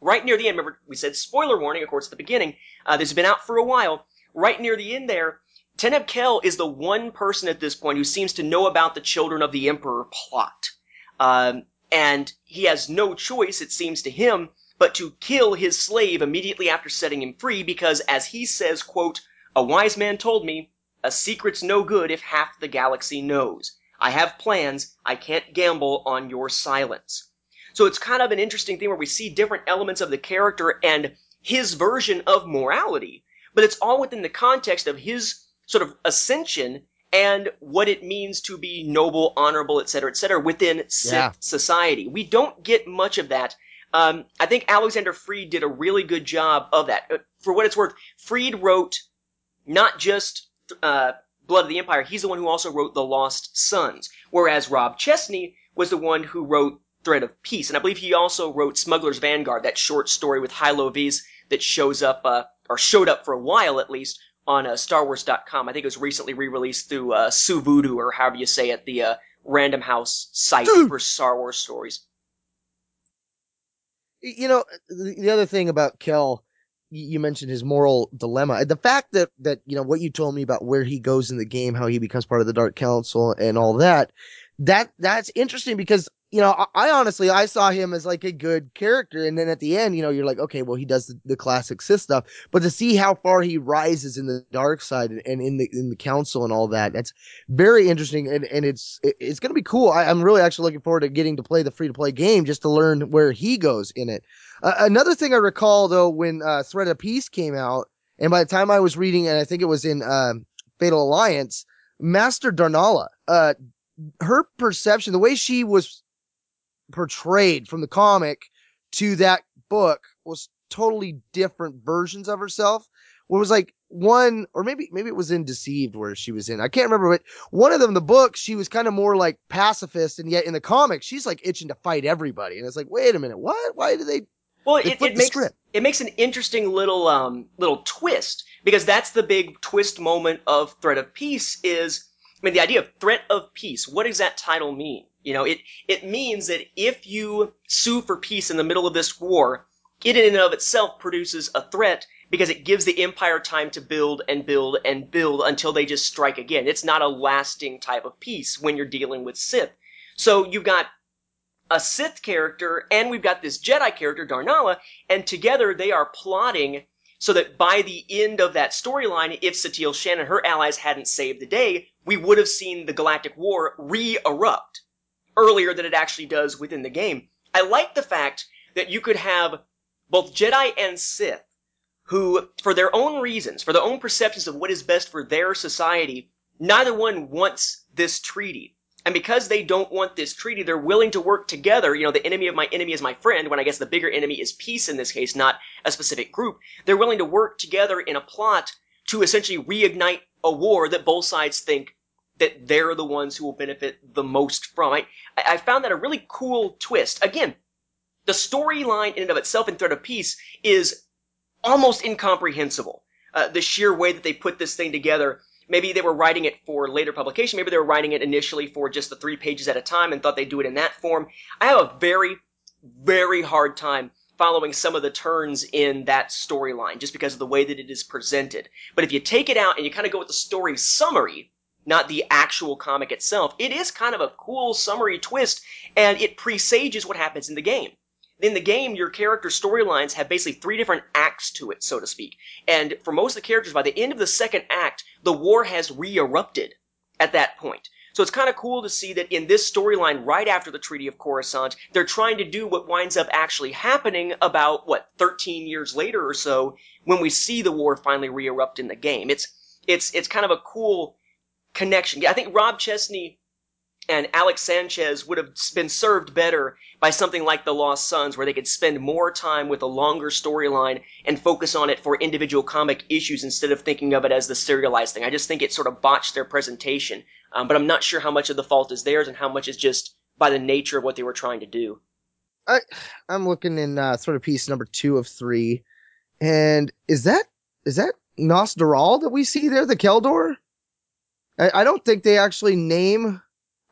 Right near the end, remember we said spoiler warning, of course, at the beginning. Uh, this has been out for a while. Right near the end there, Teneb Kel is the one person at this point who seems to know about the Children of the Emperor plot. Um, and he has no choice, it seems to him, but to kill his slave immediately after setting him free because, as he says, quote, a wise man told me, a secret's no good if half the galaxy knows. I have plans, I can't gamble on your silence. So it's kind of an interesting thing where we see different elements of the character and his version of morality, but it's all within the context of his sort of ascension and what it means to be noble, honorable, etc., etc., within Sith Yeah. society. We don't get much of that. Um, I think Alexander Freed did a really good job of that. Uh, For what it's worth, Freed wrote not just uh, Blood of the Empire, he's the one who also wrote The Lost Suns, whereas Rob Chestney was the one who wrote Threat of Peace, and I believe he also wrote Smuggler's Vanguard, that short story with Hylo Visz that shows up, uh, or showed up for a while at least, on uh, StarWars.com. I think it was recently re-released through uh, Suvudu, or however you say it, the uh, Random House site for Star Wars stories. You know, the, the other thing about Kel, you mentioned his moral dilemma. The fact that, that, you know, what you told me about where he goes in the game, how he becomes part of the Dark Council and all that, that, that's interesting because, you know, I, I honestly, I saw him as like a good character. And then at the end, you know, you're like, okay, well, he does the, the classic Sith stuff, but to see how far he rises in the dark side and, and in the, in the council and all that, that's very interesting. And, and it's, it- it's to be cool. I, I'm really actually looking forward to getting to play the free to play game just to learn where he goes in it. Uh, another thing I recall though, when uh, Threat of Peace came out, and by the time I was reading, and I think it was in um, Fatal Alliance, Master Dar'nala, uh, her perception, the way she was portrayed from the comic to that book was totally different versions of herself. What was like one, or maybe maybe it was in Deceived where she was in. I can't remember, but one of them, the book, she was kind of more like pacifist, and yet in the comic, she's like itching to fight everybody. And it's like, wait a minute, what? Why do they Well, it, it makes it makes an interesting little um little twist because that's the big twist moment of Threat of Peace is I mean the idea of threat of peace. What does that title mean? You know, it it means that if you sue for peace in the middle of this war, it in and of itself produces a threat because it gives the empire time to build and build and build until they just strike again. It's not a lasting type of peace when you're dealing with Sith. So you've got a Sith character and we've got this Jedi character, Dar'nala, and together they are plotting so that by the end of that storyline, if Satele Shan and her allies hadn't saved the day, we would have seen the Galactic War re-erupt earlier than it actually does within the game. I like the fact that you could have both Jedi and Sith who, for their own reasons, for their own perceptions of what is best for their society, neither one wants this treaty. And because they don't want this treaty, they're willing to work together. You know, the enemy of my enemy is my friend, when I guess the bigger enemy is peace in this case, not a specific group. They're willing to work together in a plot to essentially reignite a war that both sides think that they're the ones who will benefit the most from. I, I found that a really cool twist. Again, the storyline in and of itself in Threat of Peace is almost incomprehensible. Uh, the sheer way that they put this thing together. Maybe they were writing it for later publication. Maybe they were writing it initially for just the three pages at a time and thought they'd do it in that form. I have a very, very hard time following some of the turns in that storyline just because of the way that it is presented. But if you take it out and you kind of go with the story summary, not the actual comic itself, it is kind of a cool summary twist and it presages what happens in the game in the game, your character storylines have basically three different acts to it, so to speak. And for most of the characters, by the end of the second act, the war has re-erupted at that point. So it's kind of cool to see that in this storyline, right after the Treaty of Coruscant, they're trying to do what winds up actually happening about, what, 13 years later or so, when we see the war finally re-erupt in the game. It's, it's, it's kind of a cool connection. I think Rob Chestney and Alex Sanchez would have been served better by something like The Lost Suns, where they could spend more time with a longer storyline and focus on it for individual comic issues instead of thinking of it as the serialized thing. I just think it sort of botched their presentation. Um, but I'm not sure how much of the fault is theirs and how much is just by the nature of what they were trying to do. I I'm looking in uh, sort of piece number two of three, and is that is that Nosdaral that we see there, the Kel Dor? I, I don't think they actually name.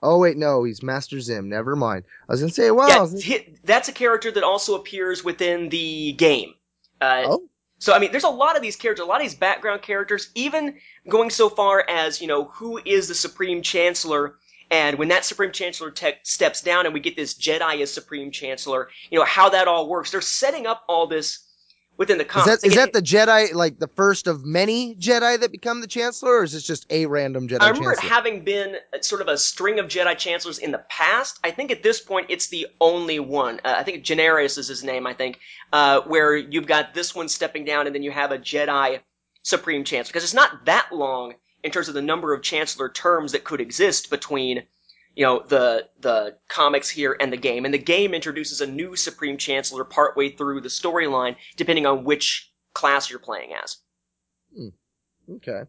Oh wait, no, he's Master Zim. Never mind. I was gonna say, wow. Yeah, he- that's a character that also appears within the game. Uh, oh, So I mean, there's a lot of these characters, a lot of these background characters, even going so far as you know who is the Supreme Chancellor, and when that Supreme Chancellor tech steps down, and we get this Jedi as Supreme Chancellor, you know how that all works. They're setting up all this within the is comics. that is Again, that the Jedi like the first of many Jedi that become the Chancellor, or is this just a random Jedi Chancellor? I remember it Chancellor? having been sort of a string of Jedi Chancellors in the past. I think at this point it's the only one. Uh, I think Janarus is his name, I think, uh, where you've got this one stepping down and then you have a Jedi Supreme Chancellor. Because it's not that long in terms of the number of Chancellor terms that could exist between, you know, the, the comics here and the game. And the game introduces a new Supreme Chancellor partway through the storyline, depending on which class you're playing as. Hmm. Okay,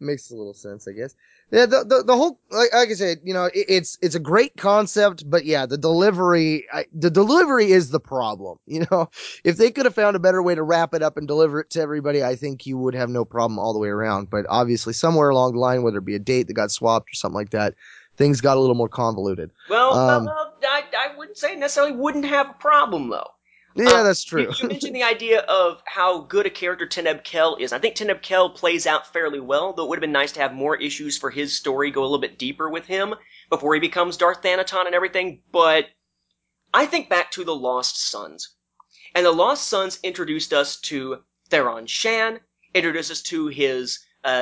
makes a little sense, I guess. Yeah, the the, the whole like, like I said, you know, it, it's it's a great concept, but yeah, the delivery, I, the delivery is the problem. [laughs] You know, if they could have found a better way to wrap it up and deliver it to everybody, I think you would have no problem all the way around. But obviously, somewhere along the line, whether it be a date that got swapped or something like that, things got a little more convoluted. Well, Um, well, I, I wouldn't say necessarily wouldn't have a problem though. Yeah, Uh, that's true. You, you mentioned the idea of how good a character Teneb Kel is. I think Teneb Kel plays out fairly well, though it would have been nice to have more issues for his story go a little bit deeper with him before he becomes Darth Thanaton and everything. But I think back to the Lost Suns, and the Lost Suns introduced us to Theron Shan, introduced us to his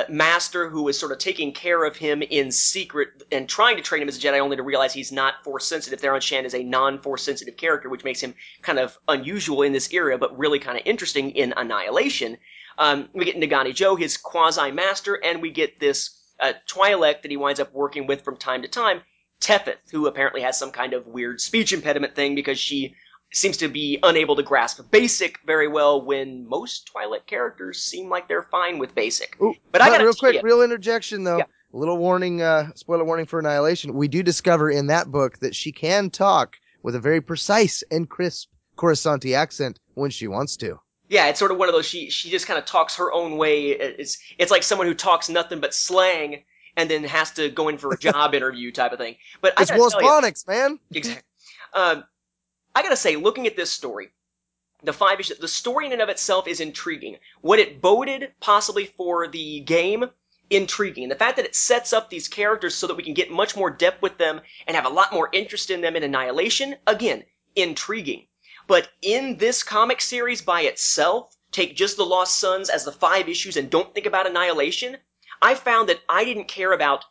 master who was sort of taking care of him in secret and trying to train him as a Jedi, only to realize he's not Force sensitive. Theron Shan is a non-Force sensitive character, which makes him kind of unusual in this era, but really kind of interesting in Annihilation. Um, we get Ngani Zho, his quasi-master, and we get this uh, Twi'lek that he winds up working with from time to time, Teff'ith, who apparently has some kind of weird speech impediment thing because she seems to be unable to grasp basic very well when most Twi'lek characters seem like they're fine with basic. Ooh, But I gotta real quick, ya- real interjection though. Yeah. A little warning, uh, spoiler warning for Annihilation. We do discover in that book that she can talk with a very precise and crisp Coruscanti accent when she wants to. Yeah, it's sort of one of those. She she just kind of talks her own way. It's it's like someone who talks nothing but slang and then has to go in for a [laughs] job interview type of thing. But I It's gotta tell ya- Wasphonics, man. Exactly. Um, I gotta say, looking at this story, the five issues, the story in and of itself is intriguing. What it boded possibly for the game, intriguing. The fact that it sets up these characters so that we can get much more depth with them and have a lot more interest in them in Annihilation, again, intriguing. But in this comic series by itself, take just the Lost Suns as the five issues and don't think about Annihilation, I found that I didn't care about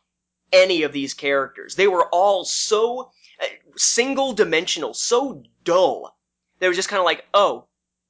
any of these characters. They were all so uh, single dimensional, so dull. They were just kind of like, oh,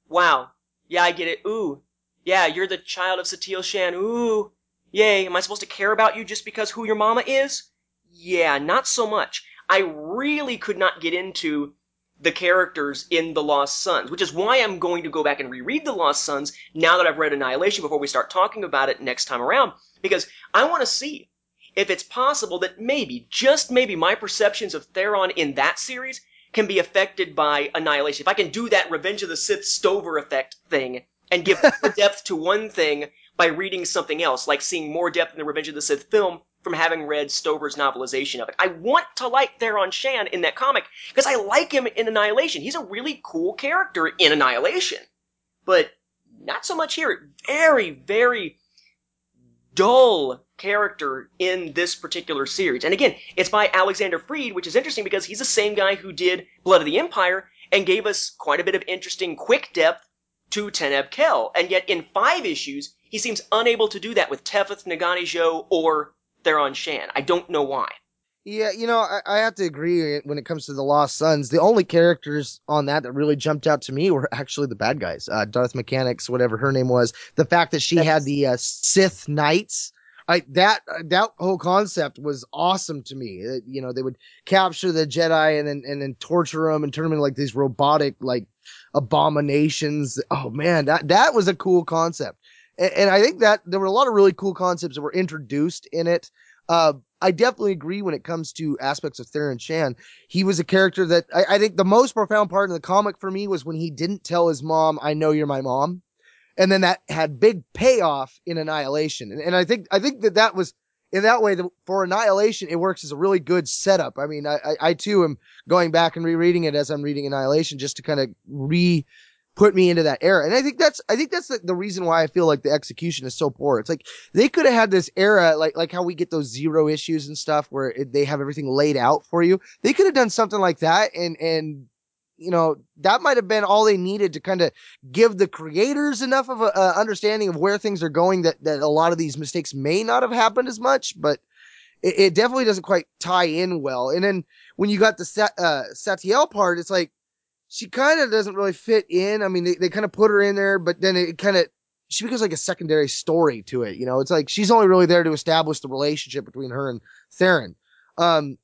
wow, yeah, I get it. Ooh, yeah, you're the child of Satele Shan. Ooh, yay. Am I supposed to care about you just because who your mama is? Yeah, not so much. I really could not get into the characters in The Lost Suns, which is why I'm going to go back and reread The Lost Suns now that I've read Annihilation before we start talking about it next time around, because I want to see if it's possible that maybe, just maybe, my perceptions of Theron in that series can be affected by Annihilation. If I can do that Revenge of the Sith Stover effect thing and give [laughs] more depth to one thing by reading something else, like seeing more depth in the Revenge of the Sith film from having read Stover's novelization of it. I want to like Theron Shan in that comic because I like him in Annihilation. He's a really cool character in Annihilation, but not so much here. Very, very dull character in this particular series. And again, it's by Alexander Freed, which is interesting because he's the same guy who did Blood of the Empire and gave us quite a bit of interesting quick depth to Teneb Kel. And yet in five issues, he seems unable to do that with Teff'ith, Ngani Zho, or Theron Shan. I don't know why. Yeah, you know, I, I have to agree when it comes to the Lost Suns. The only characters on that that really jumped out to me were actually the bad guys. Uh, Darth Mechanics, whatever her name was. The fact that she had the uh, Sith Knights. I, that that whole concept was awesome to me. You know, they would capture the Jedi and then and then torture them and turn them into like these robotic like abominations. Oh man, that that was a cool concept. And, and I think that there were a lot of really cool concepts that were introduced in it. Uh, I definitely agree when it comes to aspects of Theron Shan. He was a character that I, I think the most profound part in the comic for me was when he didn't tell his mom, "I know you're my mom," and then that had big payoff in Annihilation. And, and I think I think that that was in that way, the, for Annihilation, it works as a really good setup. I mean, I, I, I too am going back and rereading it as I'm reading Annihilation just to kind of re put me into that era. And I think that's, I think that's the, the, reason why I feel like the execution is so poor. It's like they could have had this era, like, like how we get those zero issues and stuff where it, they have everything laid out for you. They could have done something like that and, and, you know, that might have been all they needed to kind of give the creators enough of a, a understanding of where things are going that, that a lot of these mistakes may not have happened as much, but it, it definitely doesn't quite tie in well. And then when you got the uh, Satele part, it's like, she kind of doesn't really fit in. I mean, they, they kind of put her in there, but then it kind of, she becomes like a secondary story to it. You know, it's like she's only really there to establish the relationship between her and Theron. Um,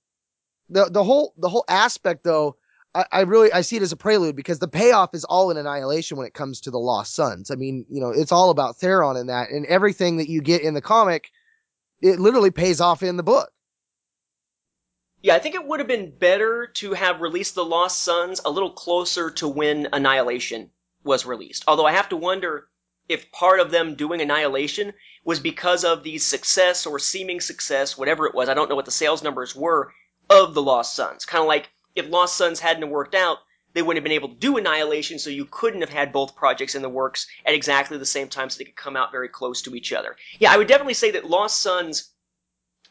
the, the whole, the whole aspect though, I, really, I see it as a prelude because the payoff is all in annihilation when it comes to the Lost Suns. I mean, you know, it's all about Theron in that and everything that you get in the comic, it literally pays off in the book. Yeah, I think it would have been better to have released The Lost Suns a little closer to when Annihilation was released. Although I have to wonder if part of them doing Annihilation was because of the success or seeming success, whatever it was, I don't know what the sales numbers were, of The Lost Suns. Kind of like if Lost Suns hadn't worked out, they wouldn't have been able to do Annihilation, so you couldn't have had both projects in the works at exactly the same time so they could come out very close to each other. Yeah, I would definitely say that Lost Suns,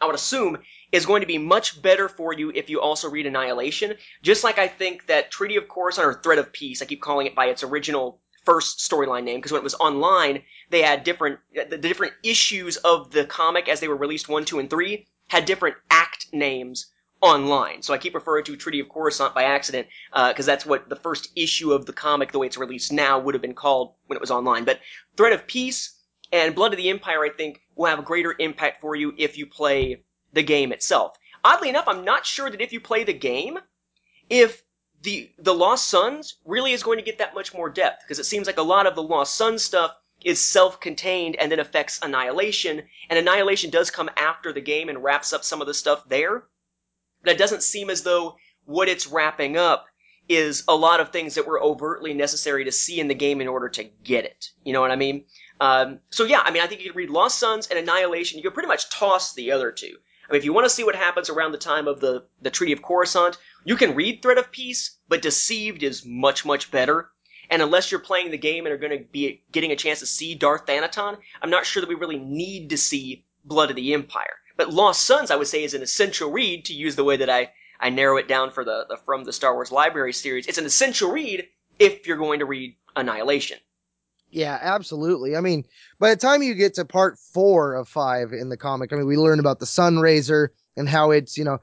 I would assume, is going to be much better for you if you also read Annihilation. Just like I think that Treaty of Coruscant or Threat of Peace, I keep calling it by its original first storyline name because when it was online, they had different the different issues of the comic as they were released one, two, and three had different act names online. So I keep referring to Treaty of Coruscant by accident because uh, that's what the first issue of the comic, the way it's released now, would have been called when it was online. But Threat of Peace and Blood of the Empire, I think, will have a greater impact for you if you play the game itself. Oddly enough, I'm not sure that if you play the game, if the the Lost Suns really is going to get that much more depth because it seems like a lot of the Lost Suns stuff is self-contained and then affects Annihilation, and Annihilation does come after the game and wraps up some of the stuff there. It doesn't seem as though what it's wrapping up is a lot of things that were overtly necessary to see in the game in order to get it. You know what I mean? Um, so yeah, I mean, I think you could read Lost Suns and Annihilation. You could pretty much toss the other two. I mean, if you want to see what happens around the time of the, the Treaty of Coruscant, you can read Threat of Peace, but Deceived is much, much better. And unless you're playing the game and are going to be getting a chance to see Darth Thanaton, I'm not sure that we really need to see Blood of the Empire. But Lost Suns, I would say, is an essential read to use the way that I, I narrow it down for the, the From the Star Wars Library series. It's an essential read if you're going to read Annihilation. Yeah, absolutely. I mean, by the time you get to part four of five in the comic, I mean, we learn about the Sun Razer and how it's, you know,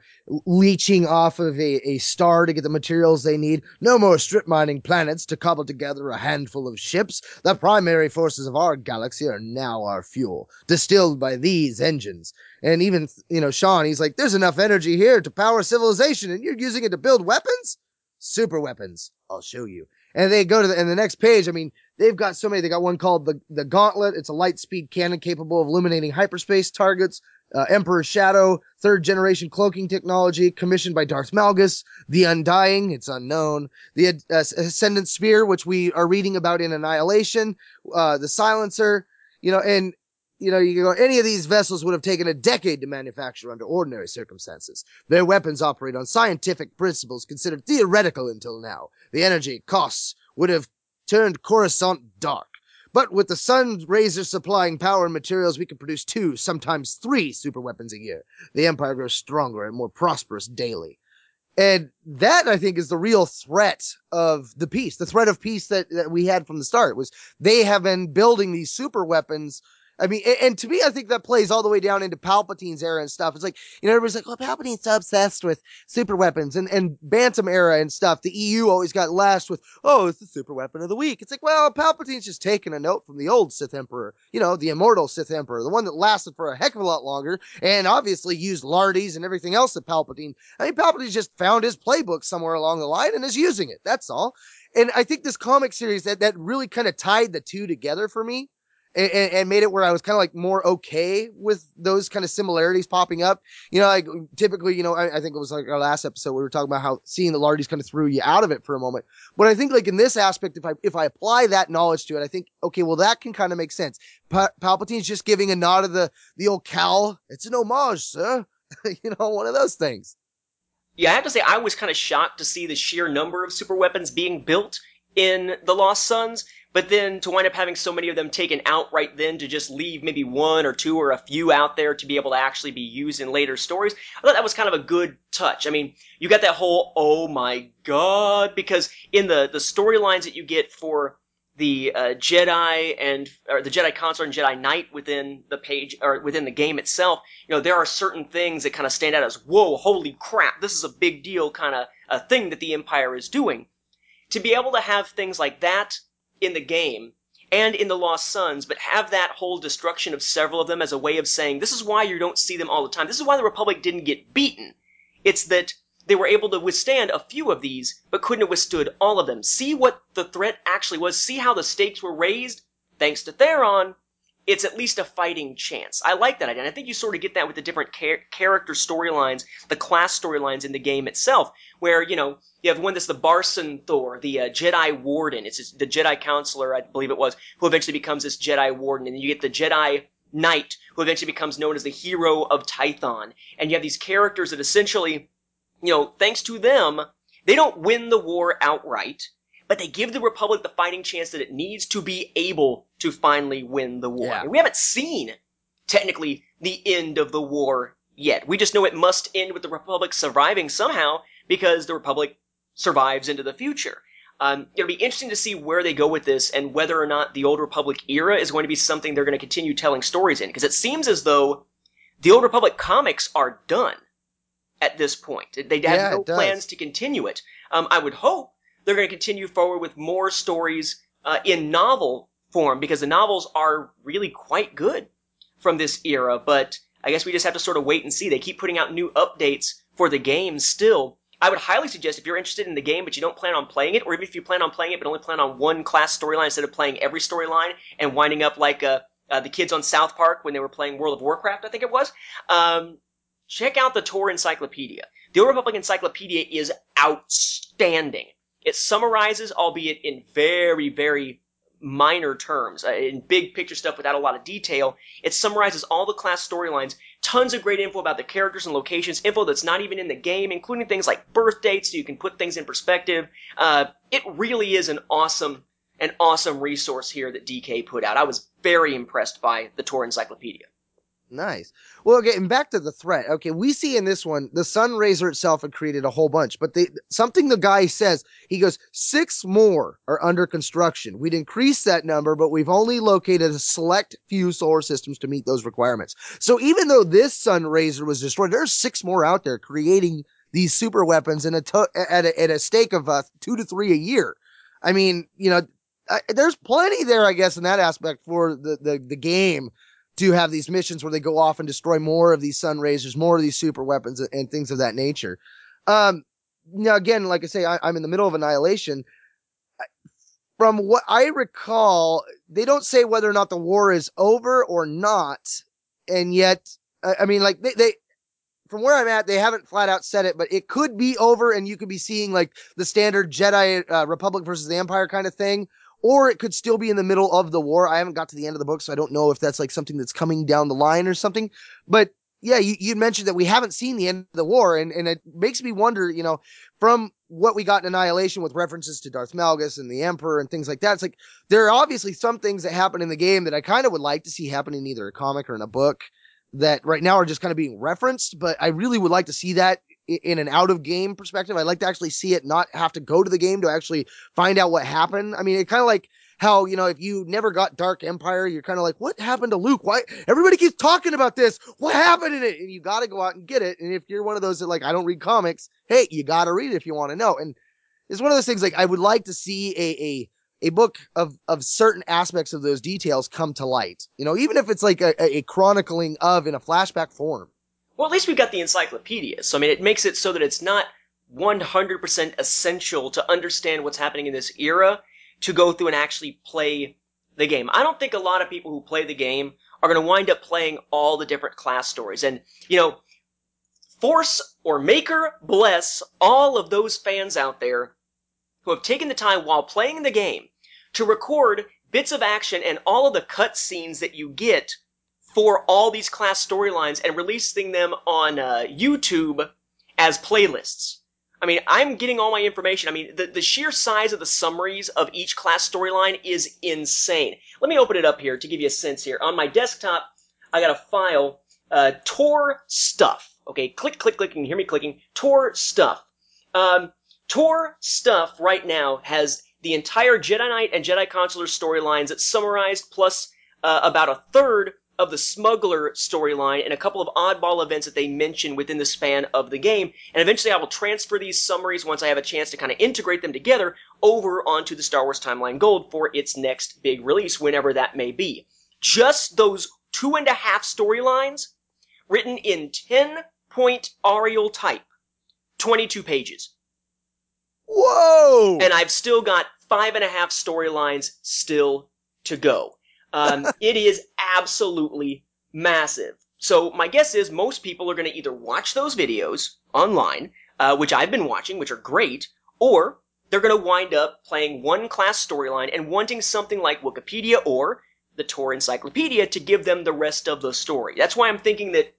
leeching off of a, a star to get the materials they need. No more strip mining planets to cobble together a handful of ships. The primary forces of our galaxy are now our fuel, distilled by these engines. And even, you know, Sean, he's like, there's enough energy here to power civilization and you're using it to build weapons? Super weapons. I'll show you. And they go to the, and the next page, I mean, they've got so many. They got one called the, the Gauntlet. It's a light speed cannon capable of illuminating hyperspace targets. Uh, Emperor Shadow, third generation cloaking technology, commissioned by Darth Malgus. The Undying, it's unknown. The uh, Ascendant Spear, which we are reading about in Annihilation. Uh, the Silencer, you know, and you know, you go, any of these vessels would have taken a decade to manufacture under ordinary circumstances. Their weapons operate on scientific principles considered theoretical until now. The energy costs would have turned Coruscant dark. But with the Sun Razer supplying power and materials, we can produce two, sometimes three super weapons a year. The Empire grows stronger and more prosperous daily. And that, I think, is the real threat of the peace. The threat of peace that, that we had from the start was they have been building these super weapons I mean, and, to me, I think that plays all the way down into Palpatine's era and stuff. It's like, you know, everybody's like, well, Palpatine's obsessed with super weapons and, and Bantam era and stuff. The EU always got lashed with, oh, it's the super weapon of the week. It's like, well, Palpatine's just taking a note from the old Sith Emperor, you know, the immortal Sith Emperor, the one that lasted for a heck of a lot longer and obviously used Lardies and everything else that Palpatine, I mean, Palpatine just found his playbook somewhere along the line and is using it. That's all. And I think this comic series that, that really kind of tied the two together for me and, and made it where I was kind of like more okay with those kind of similarities popping up. You know, like typically, you know, I, I think it was like our last episode we were talking about how seeing the Lardies kind of threw you out of it for a moment. But I think like in this aspect, if I if I apply that knowledge to it, I think okay, well that can kind of make sense. Pa- Palpatine's just giving a nod of the the old Cal. It's an homage, sir. [laughs] you know, one of those things. Yeah, I have to say I was kind of shocked to see the sheer number of super weapons being built in the Lost Suns but then to wind up having so many of them taken out right then to just leave maybe one or two or a few out there to be able to actually be used in later stories, I thought that was kind of a good touch. I mean, you got that whole, oh my god, because in the, the storylines that you get for the uh, Jedi and or the Jedi Consular and Jedi Knight within the page or within the game itself, you know, there are certain things that kind of stand out as whoa, holy crap, this is a big deal kind of a thing that the Empire is doing. To be able to have things like that in the game and in the Lost Suns, but have that whole destruction of several of them as a way of saying this is why you don't see them all the time. This is why the Republic didn't get beaten. It's that they were able to withstand a few of these, but couldn't have withstood all of them. See what the threat actually was. See how the stakes were raised thanks to Theron it's at least a fighting chance. I like that idea. And I think you sort of get that with the different char- character storylines, the class storylines in the game itself, where, you know, you have one that's the Barsen'thor, the uh, Jedi Warden. It's the Jedi Consular, I believe it was, who eventually becomes this Jedi Warden. And you get the Jedi Knight, who eventually becomes known as the hero of Tython. And you have these characters that essentially, you know, thanks to them, they don't win the war outright but they give the Republic the fighting chance that it needs to be able to finally win the war. Yeah. We haven't seen, technically, the end of the war yet. We just know it must end with the Republic surviving somehow because the Republic survives into the future. Um, it'll be interesting to see where they go with this and whether or not the Old Republic era is going to be something they're going to continue telling stories in. Because it seems as though the Old Republic comics are done at this point. They have Yeah, no plans to continue it. Um, I would hope they're going to continue forward with more stories uh, in novel form because the novels are really quite good from this era. But I guess we just have to sort of wait and see. They keep putting out new updates for the game still. I would highly suggest if you're interested in the game but you don't plan on playing it, or even if you plan on playing it but only plan on one class storyline instead of playing every storyline and winding up like uh, uh, the kids on South Park when they were playing World of Warcraft, I think it was. Um, check out the Tor Encyclopedia. The Old Republic Encyclopedia is outstanding. It summarizes, albeit in very, very minor terms, uh, in big picture stuff without a lot of detail. It summarizes all the class storylines, tons of great info about the characters and locations, info that's not even in the game, including things like birth dates so you can put things in perspective. Uh, it really is an awesome, an awesome resource here that DK put out. I was very impressed by the Tor Encyclopedia. Nice. Well, and back to the threat. Okay, we see in this one the Sun Sunraiser itself had created a whole bunch, but they something the guy says he goes six more are under construction. We'd increase that number, but we've only located a select few solar systems to meet those requirements. So even though this Sun Sunraiser was destroyed, there's six more out there creating these super weapons in a to- at a, at a stake of uh, two to three a year. I mean, you know, I, there's plenty there, I guess, in that aspect for the the, the game to have these missions where they go off and destroy more of these sun razors, more of these super weapons and things of that nature. Um, now again, like I say, I, I'm in the middle of annihilation. From what I recall, they don't say whether or not the war is over or not. And yet, I, I mean, like they, they, from where I'm at, they haven't flat out said it, but it could be over and you could be seeing like the standard Jedi uh, Republic versus the Empire kind of thing or it could still be in the middle of the war. I haven't got to the end of the book, so I don't know if that's like something that's coming down the line or something. But yeah, you, you mentioned that we haven't seen the end of the war, and, and it makes me wonder, you know, from what we got in Annihilation with references to Darth Malgus and the Emperor and things like that. It's like there are obviously some things that happen in the game that I kind of would like to see happen in either a comic or in a book that right now are just kind of being referenced, but I really would like to see that in an out of game perspective. I'd like to actually see it, not have to go to the game to actually find out what happened. I mean, it kind of like how, you know, if you never got Dark Empire, you're kind of like, what happened to Luke? Why everybody keeps talking about this? What happened in it? And you got to go out and get it. And if you're one of those that like, I don't read comics, hey, you got to read it if you want to know. And it's one of those things like I would like to see a, a, a book of, of certain aspects of those details come to light, you know, even if it's like a, a chronicling of in a flashback form. Well, at least we've got the encyclopedia. So, I mean, it makes it so that it's not 100% essential to understand what's happening in this era to go through and actually play the game. I don't think a lot of people who play the game are going to wind up playing all the different class stories. And, you know, force or maker bless all of those fans out there who have taken the time while playing the game to record bits of action and all of the cut scenes that you get for all these class storylines and releasing them on uh, YouTube as playlists. I mean, I'm getting all my information. I mean, the, the sheer size of the summaries of each class storyline is insane. Let me open it up here to give you a sense here. On my desktop, I got a file, uh, Tor stuff. Okay, click, click, click. You can hear me clicking. Tor stuff. Um, Tor stuff right now has the entire Jedi Knight and Jedi Consular storylines summarized, plus uh, about a third of the smuggler storyline and a couple of oddball events that they mention within the span of the game. And eventually I will transfer these summaries once I have a chance to kind of integrate them together over onto the Star Wars Timeline Gold for its next big release, whenever that may be. Just those two and a half storylines written in 10 point Arial type. 22 pages. Whoa! And I've still got five and a half storylines still to go. Um, [laughs] it is absolutely massive. So my guess is most people are going to either watch those videos online, uh, which I've been watching, which are great, or they're going to wind up playing one class storyline and wanting something like Wikipedia or the Tor Encyclopedia to give them the rest of the story. That's why I'm thinking that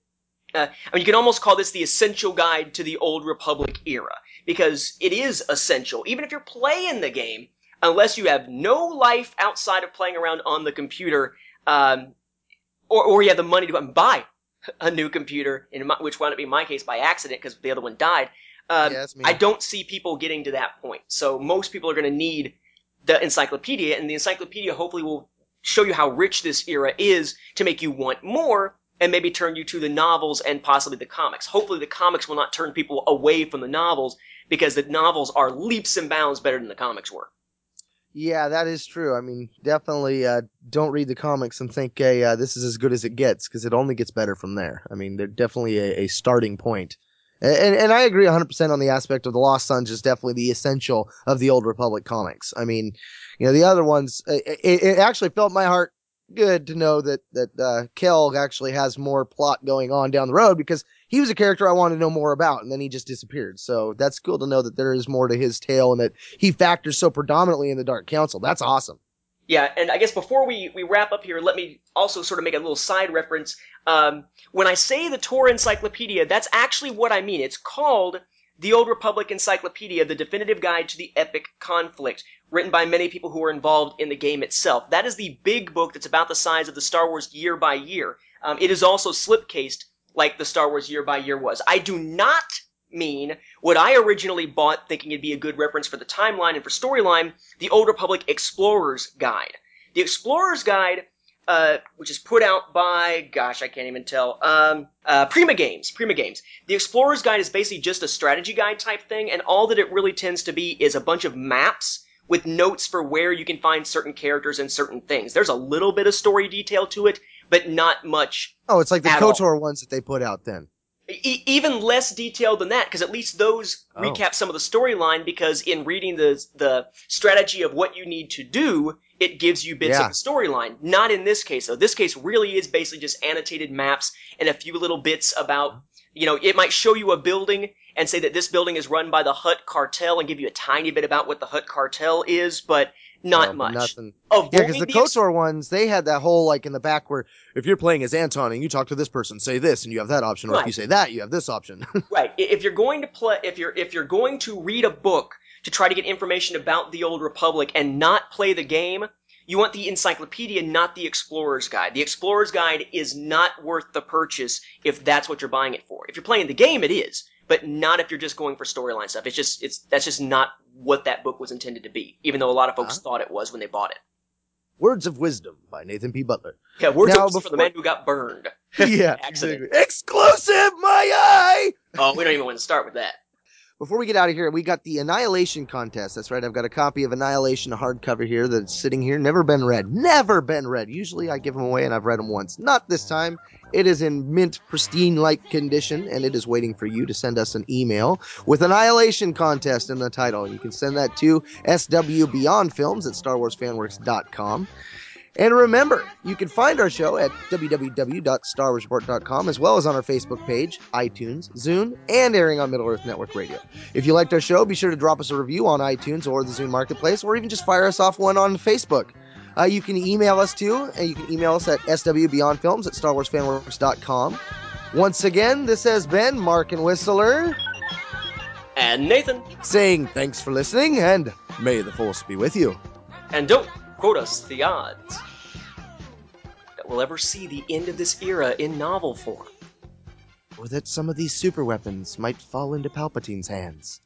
uh, I mean, you can almost call this the essential guide to the Old Republic era, because it is essential. Even if you're playing the game, unless you have no life outside of playing around on the computer, um, or, or you have the money to buy a new computer, in my, which wound up being my case by accident because the other one died. Um, Yeah. I don't see people getting to that point. So most people are going to need the encyclopedia, and the encyclopedia hopefully will show you how rich this era is to make you want more and maybe turn you to the novels and possibly the comics. Hopefully the comics will not turn people away from the novels because the novels are leaps and bounds better than the comics were. Yeah, that is true. I mean, definitely uh, don't read the comics and think, hey, uh, this is as good as it gets, because it only gets better from there. I mean, they're definitely a, a starting point. And, and, I agree 100% on the aspect of the Lost Suns is definitely the essential of the Old Republic comics. I mean, you know, the other ones, it, it, it actually felt my heart good to know that, that uh, Kel actually has more plot going on down the road because he was a character I wanted to know more about, and then he just disappeared. So that's cool to know that there is more to his tale and that he factors so predominantly in the Dark Council. That's awesome. Yeah, and I guess before we, we wrap up here, let me also sort of make a little side reference. Um, when I say the Tor Encyclopedia, that's actually what I mean. It's called the Old Republic Encyclopedia, the definitive guide to the epic conflict, written by many people who are involved in the game itself. That is the big book that's about the size of the Star Wars year by year. Um, it is also slipcased like the Star Wars year by year was. I do not mean what I originally bought thinking it'd be a good reference for the timeline and for storyline, the Old Republic Explorer's Guide. The Explorer's Guide, uh, which is put out by, gosh, I can't even tell, um, uh, Prima Games, Prima Games. The Explorer's Guide is basically just a strategy guide type thing, and all that it really tends to be is a bunch of maps with notes for where you can find certain characters and certain things. There's a little bit of story detail to it, but not much Oh, it's like the At all. KOTOR ones that they put out then. E- even less detailed than that, because at least those Oh. recap some of the storyline. Because in reading the the strategy of what you need to do, it gives you bits Yeah. of the storyline. Not in this case, though. This case really is basically just annotated maps and a few little bits about. You know, it might show you a building and say that this building is run by the Hutt Cartel and give you a tiny bit about what the Hutt Cartel is, but not No, much. Nothing. Avoid Yeah, because the the ex- ones, they had that whole like in the back where if you're playing as Anton and you talk to this person, say this, and you have that option, or if you say that, you have this option. [laughs] Right. If you're going to play, if you're if you're going to read a book to try to get information about the Old Republic and not play the game, you want the encyclopedia, not the Explorer's Guide. The Explorer's Guide is not worth the purchase if that's what you're buying it for. If you're playing the game, it is, but not if you're just going for storyline stuff. It's just it's that's just not what that book was intended to be. Even though a lot of folks Huh? thought it was when they bought it. Words of Wisdom by Nathan P. Butler. Yeah, words Now, of wisdom for the man who got burned. [laughs] yeah, [laughs] exactly. Exclusive, my eye. Oh, we don't even want to start with that. Before we get out of here, we got the Annihilation contest. That's right. I've got a copy of Annihilation, hardcover here that's sitting here. Never been read. Never been read. Usually I give them away and I've read them once. Not this time. It is in mint, pristine like condition and it is waiting for you to send us an email with Annihilation contest in the title. You can send that to swbeyondfilms Beyond Films at StarWarsFanWorks.com. And remember, you can find our show at www.starwarsreport.com as well as on our Facebook page, iTunes, Zune, and airing on Middle Earth Network Radio. If you liked our show, be sure to drop us a review on iTunes or the Zune Marketplace, or even just fire us off one on Facebook. Uh, you can email us too, and you can email us at swbeyondfilms at starwarsfanworks.com. Once again, this has been Mark and Whistler And Nathan. saying thanks for listening, and may the force be with you. And don't quote us the odds that we'll ever see the end of this era in novel form. Or that some of these super weapons might fall into Palpatine's hands.